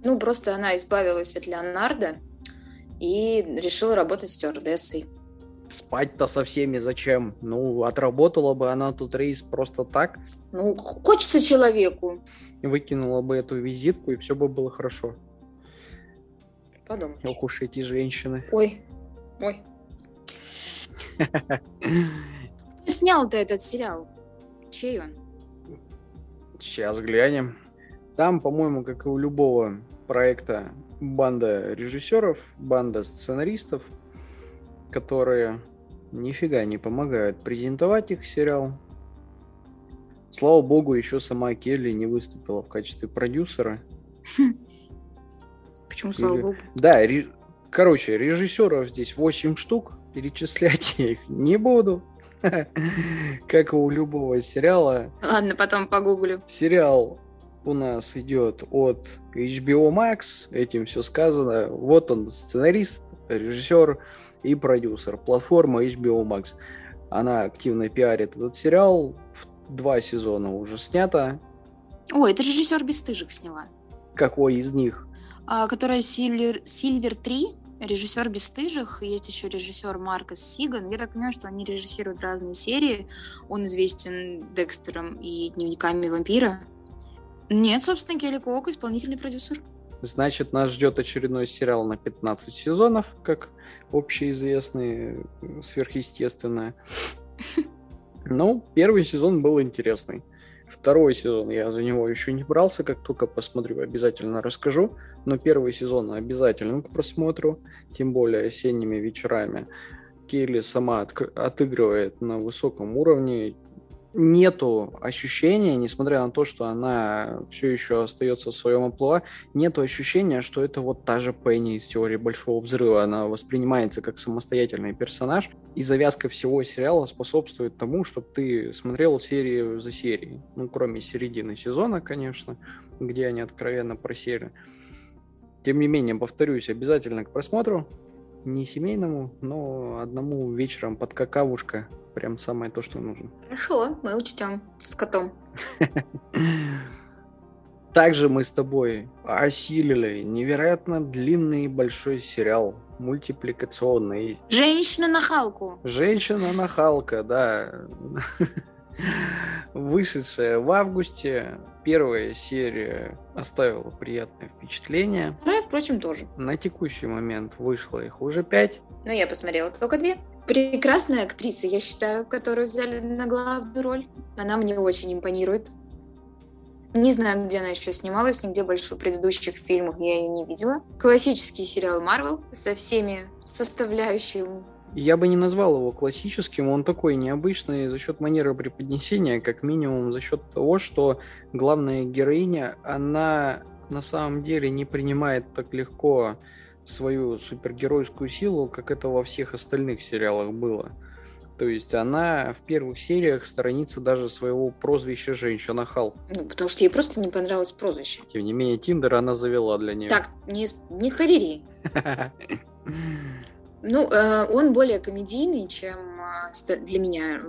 Ну, просто она избавилась от Леонардо и решила работать стюардессой. Спать-то со всеми зачем? Ну, отработала бы она тут рейс просто так. Ну, хочется человеку выкинула бы эту визитку, и все бы было хорошо. Подумай. Ох уж эти женщины. Ой, ой. Кто снял-то этот сериал? Чей он? Сейчас глянем. Там, по-моему, как и у любого проекта, банда режиссеров, банда сценаристов, которые нифига не помогают презентовать их сериал. Слава богу, еще сама Келли не выступила в качестве продюсера. Почему, слава богу? Да, ре... короче, режиссеров здесь 8 штук, перечислять я их не буду. как у любого сериала. Ладно, потом погуглю. Сериал у нас идет от HBO Max, этим все сказано. Вот он, сценарист, режиссер и продюсер. Платформа HBO Max. Она активно пиарит этот сериал два сезона уже снято. О, это режиссер Бестыжих сняла. Какой из них? А, которая Сильвер, Сильвер 3, режиссер Бестыжих, есть еще режиссер Маркос Сиган. Я так понимаю, что они режиссируют разные серии. Он известен Декстером и Дневниками вампира. Нет, собственно, Келли Куок, исполнительный продюсер. Значит, нас ждет очередной сериал на 15 сезонов, как общеизвестный, сверхъестественное. Ну, первый сезон был интересный. Второй сезон я за него еще не брался, как только посмотрю, обязательно расскажу. Но первый сезон обязательно к просмотру, тем более осенними вечерами. Келли сама отыгрывает на высоком уровне, нету ощущения, несмотря на то, что она все еще остается в своем амплуа, нету ощущения, что это вот та же Пенни из теории Большого Взрыва. Она воспринимается как самостоятельный персонаж, и завязка всего сериала способствует тому, чтобы ты смотрел серию за серией. Ну, кроме середины сезона, конечно, где они откровенно просели. Тем не менее, повторюсь, обязательно к просмотру. Не семейному, но одному вечером под какавушка Прям самое то, что нужно. Хорошо, мы учтем с котом. Также мы с тобой осилили невероятно длинный и большой сериал, мультипликационный. Женщина-нахалку. Женщина-нахалка, да. Вышедшая в августе, первая серия оставила приятное впечатление. Вторая, впрочем, тоже. На текущий момент вышло их уже пять. Но я посмотрела только две прекрасная актриса, я считаю, которую взяли на главную роль. Она мне очень импонирует. Не знаю, где она еще снималась, нигде больше в предыдущих фильмах я ее не видела. Классический сериал Марвел со всеми составляющими. Я бы не назвал его классическим, он такой необычный за счет манеры преподнесения, как минимум за счет того, что главная героиня, она на самом деле не принимает так легко свою супергеройскую силу, как это во всех остальных сериалах было. То есть она в первых сериях сторонится даже своего прозвища «Женщина Халк». Ну, потому что ей просто не понравилось прозвище. Тем не менее, Тиндер она завела для нее. Так, не, не спойлери. Ну, э, он более комедийный, чем э, для меня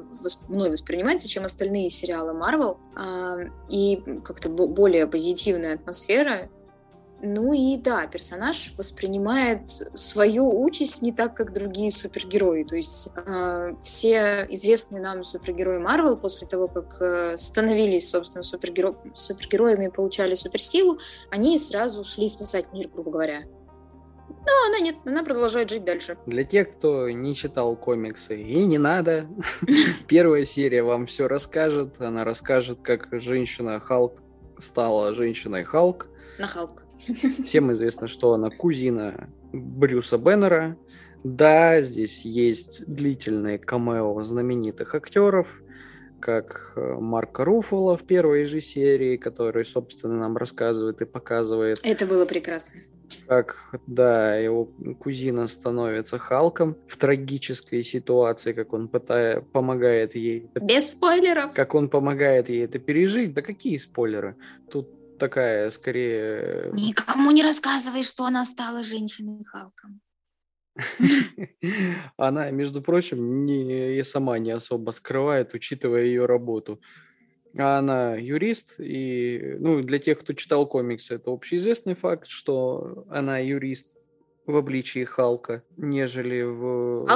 мной воспринимается, чем остальные сериалы Marvel. Э, и как-то более позитивная атмосфера. Ну и да, персонаж воспринимает свою участь не так, как другие супергерои. То есть э, все известные нам супергерои Марвел после того, как э, становились, собственно, супергеро... супергероями и получали суперсилу, они сразу шли спасать мир, грубо говоря. Но она нет, она продолжает жить дальше. Для тех, кто не читал комиксы, и не надо, первая серия вам все расскажет. Она расскажет, как женщина Халк стала женщиной Халк. На Халк. Всем известно, что она кузина Брюса Беннера. Да, здесь есть длительные камео знаменитых актеров, как э, Марка Руффало в первой же серии, который, собственно, нам рассказывает и показывает. Это было прекрасно. Как, да, его кузина становится Халком в трагической ситуации, как он пытает, помогает ей. Без спойлеров. Как он помогает ей это пережить. Да какие спойлеры? Тут такая, скорее... Никому не рассказывай, что она стала женщиной Халком. Она, между прочим, не, и сама не особо скрывает, учитывая ее работу. А она юрист, и ну, для тех, кто читал комиксы, это общеизвестный факт, что она юрист в обличии Халка, нежели в,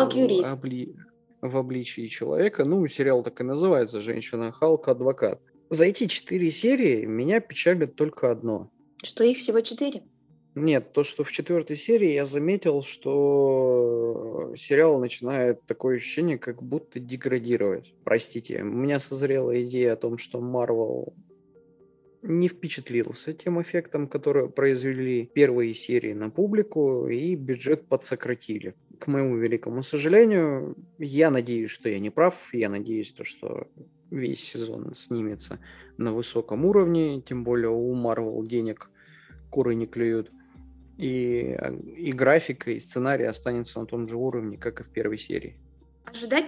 обли... в обличии человека. Ну, сериал так и называется «Женщина Халк. Адвокат». За эти четыре серии меня печалит только одно. Что их всего четыре? Нет, то, что в четвертой серии я заметил, что сериал начинает такое ощущение, как будто деградировать. Простите, у меня созрела идея о том, что Марвел не впечатлился тем эффектом, который произвели первые серии на публику, и бюджет подсократили. К моему великому сожалению, я надеюсь, что я не прав, я надеюсь, то, что весь сезон снимется на высоком уровне, тем более у Marvel денег куры не клюют. И, и графика, и сценарий останется на том же уровне, как и в первой серии. Ожидать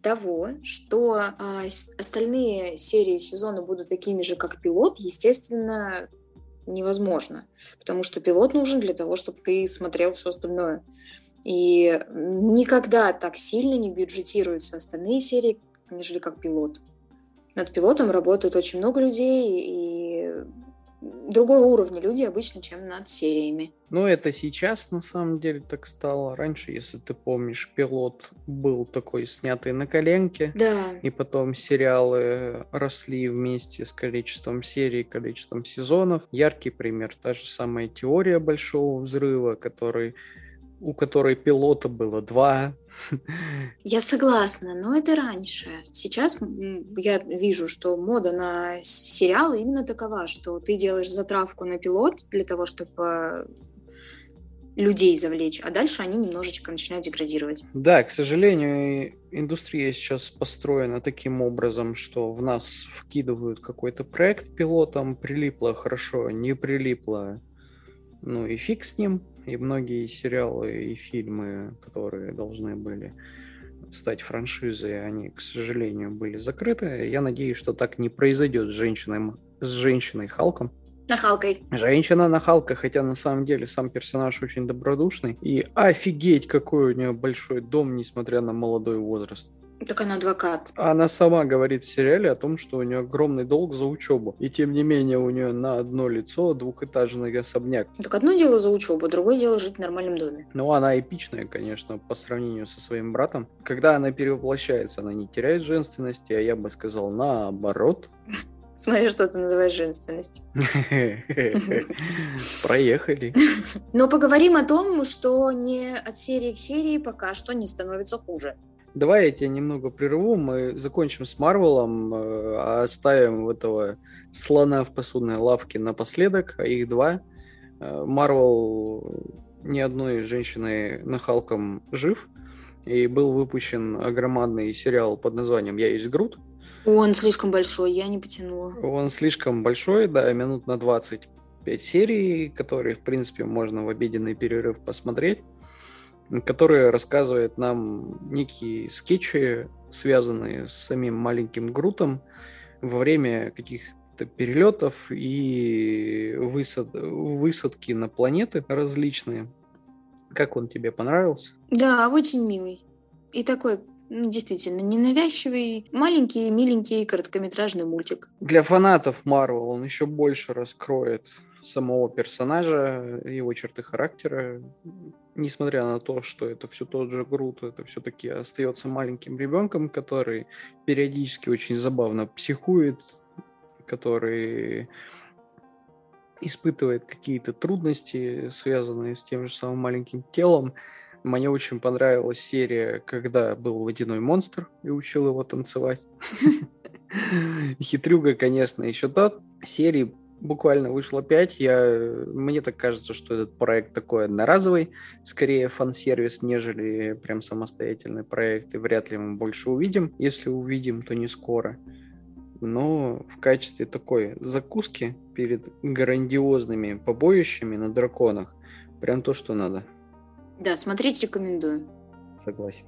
того, что а, остальные серии сезона будут такими же, как пилот, естественно, невозможно. Потому что пилот нужен для того, чтобы ты смотрел все остальное. И никогда так сильно не бюджетируются остальные серии, нежели как пилот над пилотом работают очень много людей и другого уровня люди обычно, чем над сериями. Ну, это сейчас на самом деле так стало. Раньше, если ты помнишь, пилот был такой снятый на коленке. Да. И потом сериалы росли вместе с количеством серий, количеством сезонов. Яркий пример, та же самая теория большого взрыва, который у которой пилота было два. Я согласна, но это раньше. Сейчас я вижу, что мода на сериалы именно такова, что ты делаешь затравку на пилот для того, чтобы людей завлечь, а дальше они немножечко начинают деградировать. Да, к сожалению, индустрия сейчас построена таким образом, что в нас вкидывают какой-то проект пилотом, прилипло хорошо, не прилипло, ну и фиг с ним, и многие сериалы и фильмы, которые должны были стать франшизой, они, к сожалению, были закрыты. Я надеюсь, что так не произойдет с женщиной, с женщиной Халком. На Халкой. Женщина на Халка, хотя на самом деле сам персонаж очень добродушный. И офигеть, какой у нее большой дом, несмотря на молодой возраст. Так она адвокат. Она сама говорит в сериале о том, что у нее огромный долг за учебу. И тем не менее у нее на одно лицо двухэтажный особняк. Так одно дело за учебу, другое дело жить в нормальном доме. Ну, она эпичная, конечно, по сравнению со своим братом. Когда она перевоплощается, она не теряет женственности, а я бы сказал наоборот. Смотри, что ты называешь женственность. Проехали. Но поговорим о том, что не от серии к серии пока что не становится хуже. Давай я тебя немного прерву, мы закончим с Марвелом, э, оставим этого слона в посудной лавке напоследок, а их два. Э, Марвел ни одной женщины нахалком жив, и был выпущен огромадный сериал под названием «Я есть Грут». Он слишком большой, я не потянула. Он слишком большой, да, минут на 25 серий, которые, в принципе, можно в обеденный перерыв посмотреть, которые рассказывают нам некие скетчи, связанные с самим маленьким Грутом во время каких-то перелетов и высад... высадки на планеты различные. Как он тебе понравился? Да, очень милый. И такой ну, действительно, ненавязчивый, маленький, миленький короткометражный мультик. Для фанатов Марвел он еще больше раскроет самого персонажа, его черты характера. Несмотря на то, что это все тот же Грут, это все-таки остается маленьким ребенком, который периодически очень забавно психует, который испытывает какие-то трудности, связанные с тем же самым маленьким телом. Мне очень понравилась серия, когда был водяной монстр и учил его танцевать. Хитрюга, конечно, еще тот. Серии буквально вышло 5. Я... Мне так кажется, что этот проект такой одноразовый, скорее фан-сервис, нежели прям самостоятельный проект, и вряд ли мы больше увидим. Если увидим, то не скоро. Но в качестве такой закуски перед грандиозными побоищами на драконах прям то, что надо. Да, смотреть рекомендую. Согласен.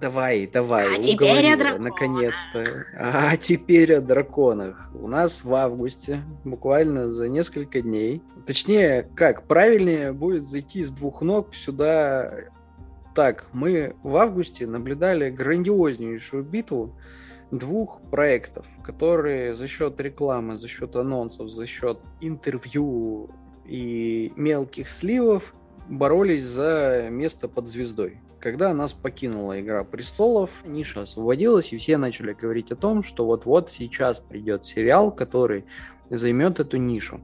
Давай, давай, а теперь о драконах. наконец-то. А теперь о драконах. У нас в августе, буквально за несколько дней, точнее, как, правильнее будет зайти с двух ног сюда. Так, мы в августе наблюдали грандиознейшую битву двух проектов, которые за счет рекламы, за счет анонсов, за счет интервью и мелких сливов боролись за место под звездой. Когда нас покинула «Игра престолов», ниша освободилась, и все начали говорить о том, что вот-вот сейчас придет сериал, который займет эту нишу.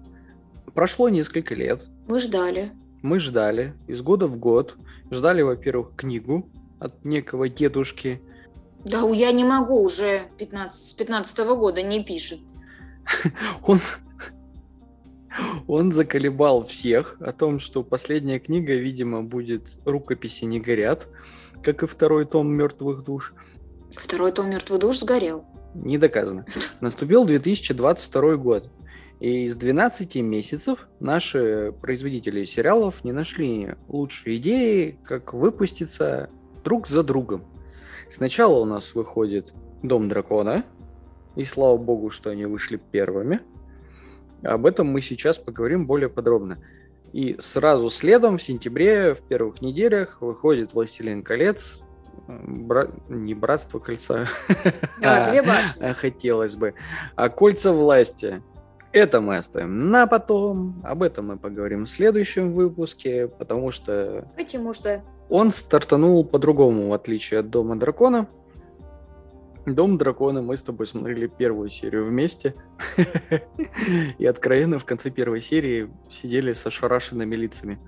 Прошло несколько лет. Мы ждали. Мы ждали из года в год. Ждали, во-первых, книгу от некого дедушки. Да, я не могу уже 15, с 15 -го года не пишет. Он он заколебал всех о том, что последняя книга, видимо, будет «Рукописи не горят», как и второй том «Мертвых душ». Второй том «Мертвых душ» сгорел. Не доказано. Наступил 2022 год. И из 12 месяцев наши производители сериалов не нашли лучшей идеи, как выпуститься друг за другом. Сначала у нас выходит «Дом дракона», и слава богу, что они вышли первыми – об этом мы сейчас поговорим более подробно. И сразу следом в сентябре, в первых неделях, выходит «Властелин колец», Бра... не братство кольца. А, две башни. Хотелось бы. А кольца власти. Это мы оставим на потом. Об этом мы поговорим в следующем выпуске, потому что... Почему что? Он стартанул по-другому, в отличие от Дома Дракона. Дом дракона мы с тобой смотрели первую серию вместе. И откровенно в конце первой серии сидели с ошарашенными лицами.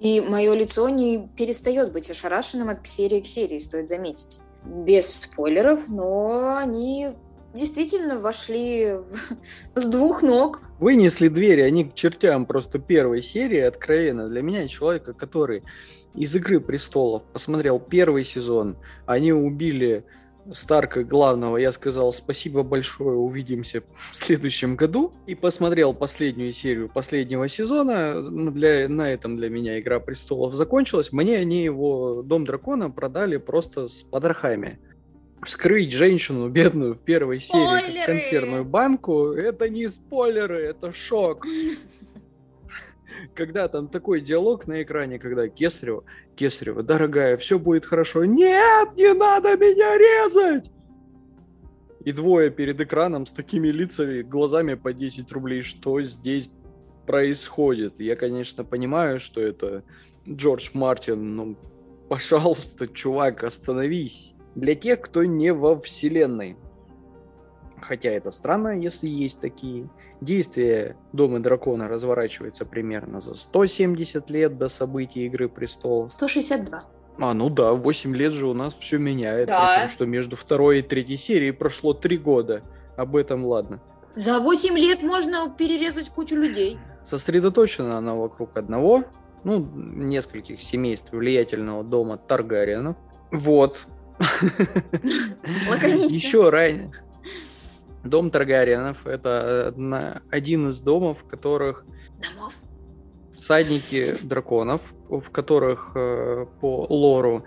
И мое лицо не перестает быть ошарашенным от серии к серии, стоит заметить. Без спойлеров, но они действительно вошли в... с двух ног. Вынесли двери, они к чертям просто первой серии, откровенно. Для меня человека, который из «Игры престолов» посмотрел первый сезон, они убили Старка главного я сказал спасибо большое, увидимся в следующем году. И посмотрел последнюю серию последнего сезона. Для, на этом для меня Игра Престолов закончилась. Мне они его Дом Дракона продали просто с подрахами. Вскрыть женщину бедную в первой серии консервную банку, это не спойлеры, это шок когда там такой диалог на экране, когда Кесарева, Кесарева, дорогая, все будет хорошо. Нет, не надо меня резать! И двое перед экраном с такими лицами, глазами по 10 рублей. Что здесь происходит? Я, конечно, понимаю, что это Джордж Мартин, но, пожалуйста, чувак, остановись. Для тех, кто не во вселенной. Хотя это странно, если есть такие. Действие Дома Дракона разворачивается примерно за 170 лет до событий Игры Престолов. 162. А, ну да, 8 лет же у нас все меняет. Да. Потому что между второй и третьей серией прошло 3 года. Об этом ладно. За 8 лет можно перерезать кучу людей. Сосредоточена она вокруг одного, ну, нескольких семейств влиятельного дома Таргариенов. Вот. Лаконично. Еще ранее. Дом Таргариенов – это одна- один из домов, в которых Домов. всадники драконов, в которых э, по лору,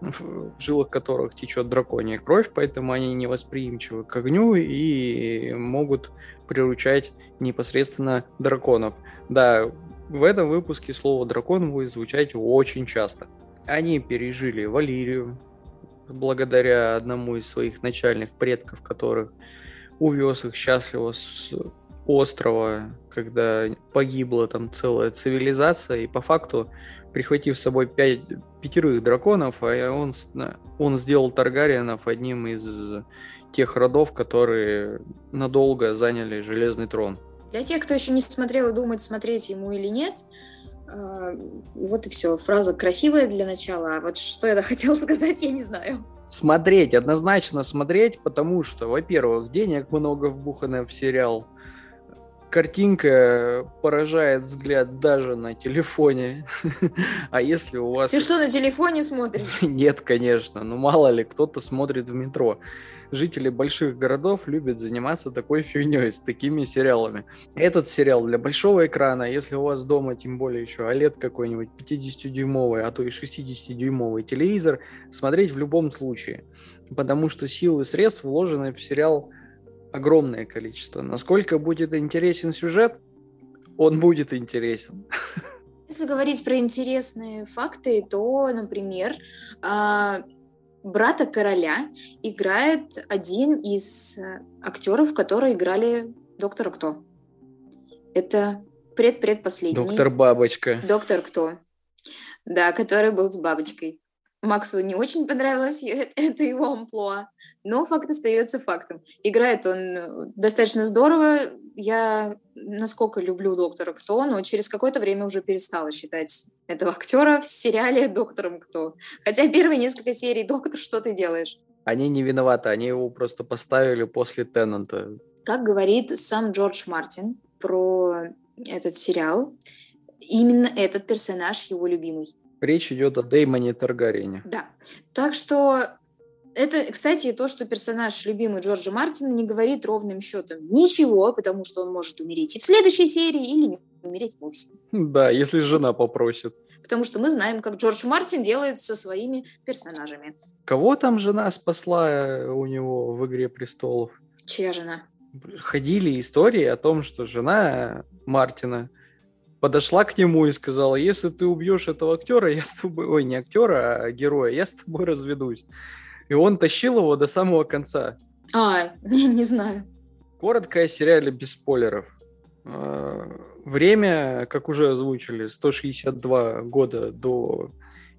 в в жилах которых течет драконья кровь, поэтому они невосприимчивы к огню и могут приручать непосредственно драконов. Да, в этом выпуске слово дракон будет звучать очень часто. Они пережили Валирию, благодаря одному из своих начальных предков, которых увез их счастливо с острова, когда погибла там целая цивилизация, и по факту, прихватив с собой пять, пятерых драконов, а он, он сделал Таргариенов одним из тех родов, которые надолго заняли Железный трон. Для тех, кто еще не смотрел и думает, смотреть ему или нет, э, вот и все. Фраза красивая для начала, а вот что я хотела сказать, я не знаю. Смотреть, однозначно смотреть, потому что, во-первых, денег много вбухано в сериал. Картинка поражает взгляд даже на телефоне. А если у вас... Ты что, на телефоне смотришь? Нет, конечно, но мало ли, кто-то смотрит в метро. Жители больших городов любят заниматься такой фигней, с такими сериалами. Этот сериал для большого экрана, если у вас дома, тем более еще OLED какой-нибудь 50-дюймовый, а то и 60-дюймовый телевизор, смотреть в любом случае. Потому что сил и средств вложены в сериал огромное количество. Насколько будет интересен сюжет, он будет интересен. Если говорить про интересные факты, то, например, а, брата короля играет один из э, актеров, которые играли Доктора Кто. Это предпредпоследний. Доктор Бабочка. Доктор Кто. Да, который был с бабочкой. Максу не очень понравилось это его амплуа, но факт остается фактом. Играет он э, достаточно здорово. Я насколько люблю Доктора Кто, но через какое-то время уже перестала считать этого актера в сериале Доктором Кто. Хотя первые несколько серий Доктор, что ты делаешь? Они не виноваты, они его просто поставили после Теннанта. Как говорит сам Джордж Мартин про этот сериал, именно этот персонаж его любимый. Речь идет о Деймоне Таргариене. Да. Так что это, кстати, то, что персонаж любимый Джорджа Мартина не говорит ровным счетом ничего, потому что он может умереть и в следующей серии, или не умереть вовсе. Да, если жена попросит. Потому что мы знаем, как Джордж Мартин делает со своими персонажами. Кого там жена спасла э, у него в «Игре престолов»? Чья жена? Ходили истории о том, что жена Мартина подошла к нему и сказала, если ты убьешь этого актера, я с тобой... Ой, не актера, а героя, я с тобой разведусь. И он тащил его до самого конца. А, не, знаю. Коротко о сериале без спойлеров. Э, Время, как уже озвучили, 162 года до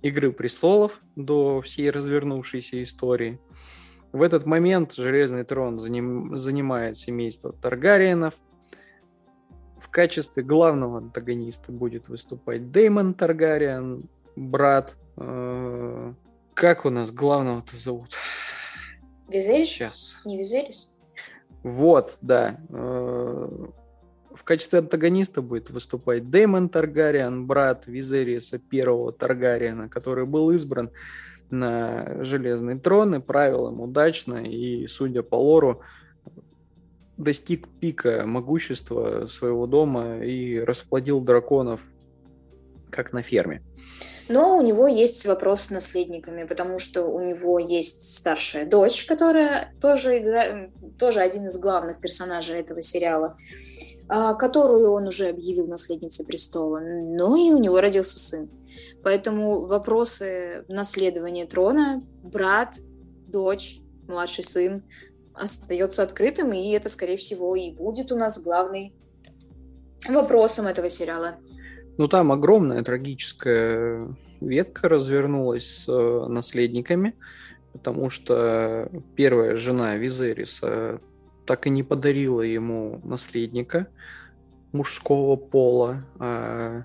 Игры престолов, до всей развернувшейся истории. В этот момент Железный трон заним- занимает семейство Таргариенов. В качестве главного антагониста будет выступать Деймон Таргариен, брат. э, Как у нас главного-то зовут? Визерис? Сейчас. Не Визерис? Вот, да. Э, В качестве антагониста будет выступать Дэймон Таргариен, брат Визериса первого Таргариена, который был избран на Железный трон и правил им удачно, и, судя по лору, достиг пика могущества своего дома и расплодил драконов, как на ферме. Но у него есть вопрос с наследниками, потому что у него есть старшая дочь, которая тоже, игра... тоже один из главных персонажей этого сериала, а, которую он уже объявил наследницей престола. Ну и у него родился сын. Поэтому вопросы наследования трона, брат, дочь, младший сын, остается открытым, и это, скорее всего, и будет у нас главный вопросом этого сериала. Ну, там огромная трагическая ветка развернулась с э, наследниками, потому что первая жена Визериса так и не подарила ему наследника мужского пола. А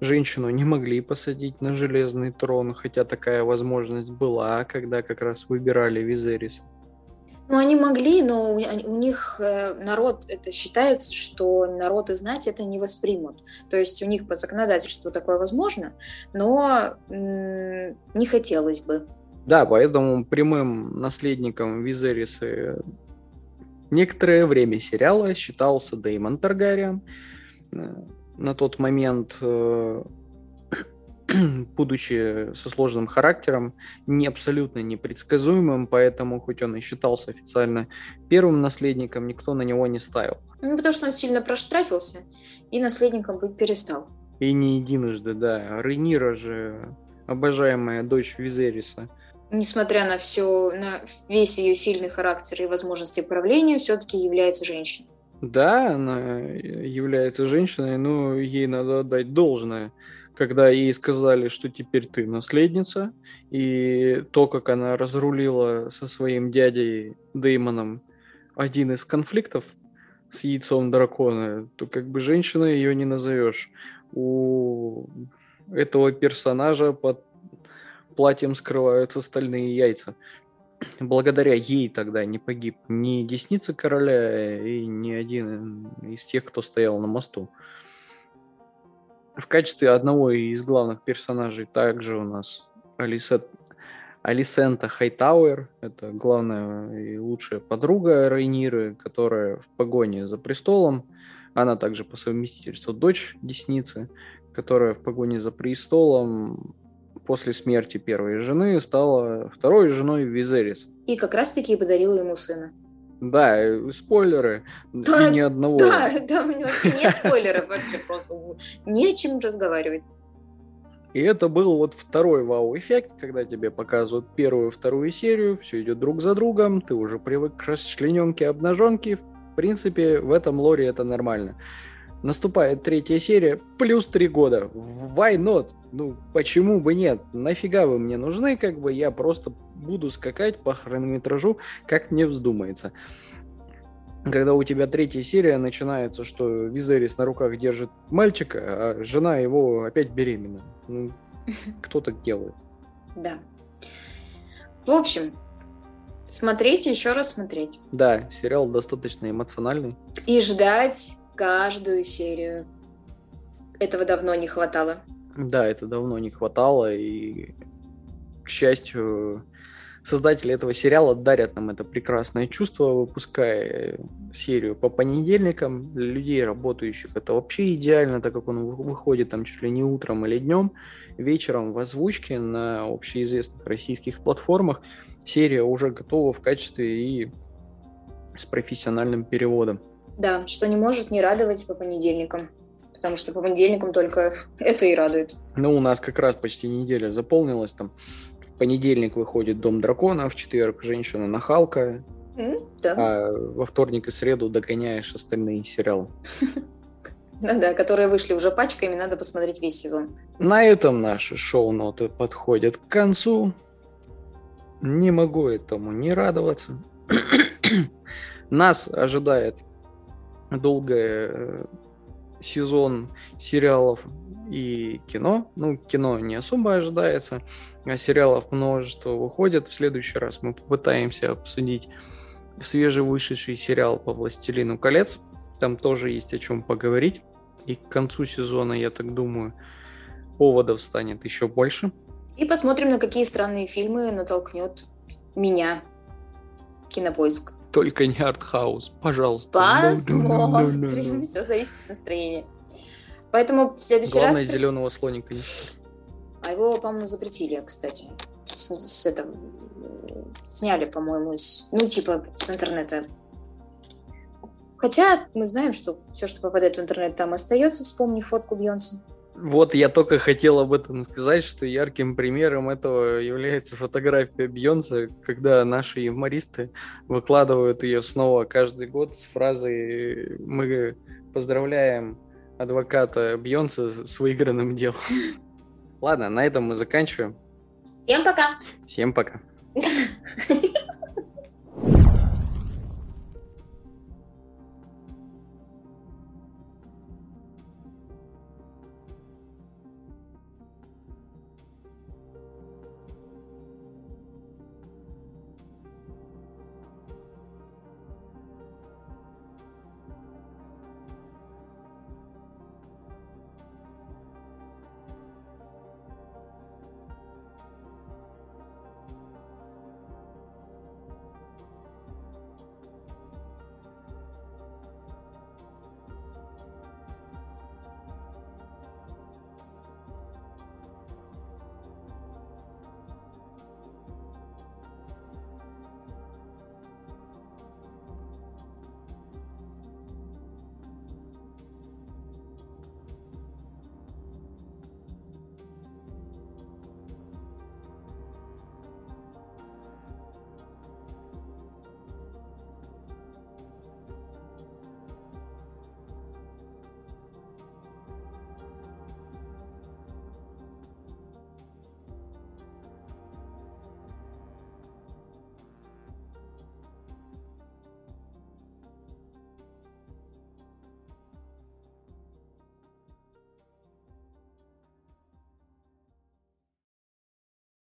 женщину не могли посадить на железный трон, хотя такая возможность была, когда как раз выбирали Визерис. Ну, они могли, но у, у них э, народ, это считается, что народ и знать это не воспримут. То есть у них по законодательству такое возможно, но м- не хотелось бы. Да, поэтому прямым наследником Визериса некоторое время сериала считался Деймон Таргариен. Э, на тот момент э, будучи со сложным характером, не абсолютно непредсказуемым, поэтому, хоть он и считался официально первым наследником, никто на него не ставил. Ну, потому что он сильно проштрафился и наследником быть перестал. И не единожды, да. Рейнира же, обожаемая дочь Визериса. Несмотря на все, на весь ее сильный характер и возможности правления, все-таки является женщиной. Да, она является женщиной, но ей надо отдать должное когда ей сказали, что теперь ты наследница, и то, как она разрулила со своим дядей Деймоном один из конфликтов с яйцом дракона, то как бы женщина ее не назовешь. У этого персонажа под платьем скрываются стальные яйца. Благодаря ей тогда не погиб ни десница короля и ни один из тех, кто стоял на мосту. В качестве одного из главных персонажей также у нас Алисет, Алисента Хайтауэр. Это главная и лучшая подруга Рейниры, которая в погоне за престолом. Она также по совместительству дочь Десницы, которая в погоне за престолом после смерти первой жены стала второй женой Визерис. И как раз-таки подарила ему сына. Да, э, спойлеры. Да, и ни одного. Да, да, у меня вообще нет спойлеров вообще просто. Не о чем разговаривать. И это был вот второй вау-эффект, когда тебе показывают первую и вторую серию, все идет друг за другом, ты уже привык к расчлененке обнаженки. В принципе, в этом лоре это нормально. Наступает третья серия, плюс три года. Why not? Ну, почему бы нет? Нафига вы мне нужны, как бы я просто буду скакать по хронометражу, как мне вздумается. Когда у тебя третья серия начинается, что Визерис на руках держит мальчика, а жена его опять беременна. Ну, кто так делает? Да. В общем, смотреть еще раз смотреть. Да, сериал достаточно эмоциональный. И ждать каждую серию. Этого давно не хватало. Да, это давно не хватало, и, к счастью, создатели этого сериала дарят нам это прекрасное чувство, выпуская серию по понедельникам. Для людей, работающих, это вообще идеально, так как он выходит там чуть ли не утром или днем, вечером в озвучке на общеизвестных российских платформах. Серия уже готова в качестве и с профессиональным переводом. Да, что не может не радовать по понедельникам. Потому что по понедельникам только это и радует. Ну, у нас как раз почти неделя заполнилась там. В понедельник выходит Дом дракона, в четверг женщина нахалка, mm, да. а во вторник и среду догоняешь остальные сериалы. Ну да, которые вышли уже пачками, надо посмотреть весь сезон. На этом наши шоу-ноты подходят к концу. Не могу этому не радоваться. Нас ожидает долгий э, сезон сериалов и кино. Ну, кино не особо ожидается, а сериалов множество выходит. В следующий раз мы попытаемся обсудить свежевышедший сериал по «Властелину колец». Там тоже есть о чем поговорить. И к концу сезона, я так думаю, поводов станет еще больше. И посмотрим, на какие странные фильмы натолкнет меня кинопоиск. Только не артхаус, пожалуйста. Посмотрим. No, no, no, no, Все зависит от настроения. Поэтому в следующий Главное, раз... зеленого слоника не А его, по-моему, запретили, кстати. С, с этого... Сняли, по-моему, с... ну, типа, с интернета. Хотя мы знаем, что все, что попадает в интернет, там остается. Вспомни фотку Бьонса. Вот я только хотел об этом сказать, что ярким примером этого является фотография Бьонса, когда наши юмористы выкладывают ее снова каждый год с фразой «Мы поздравляем адвоката Бьонса с выигранным делом». Ладно, на этом мы заканчиваем. Всем пока. Всем пока.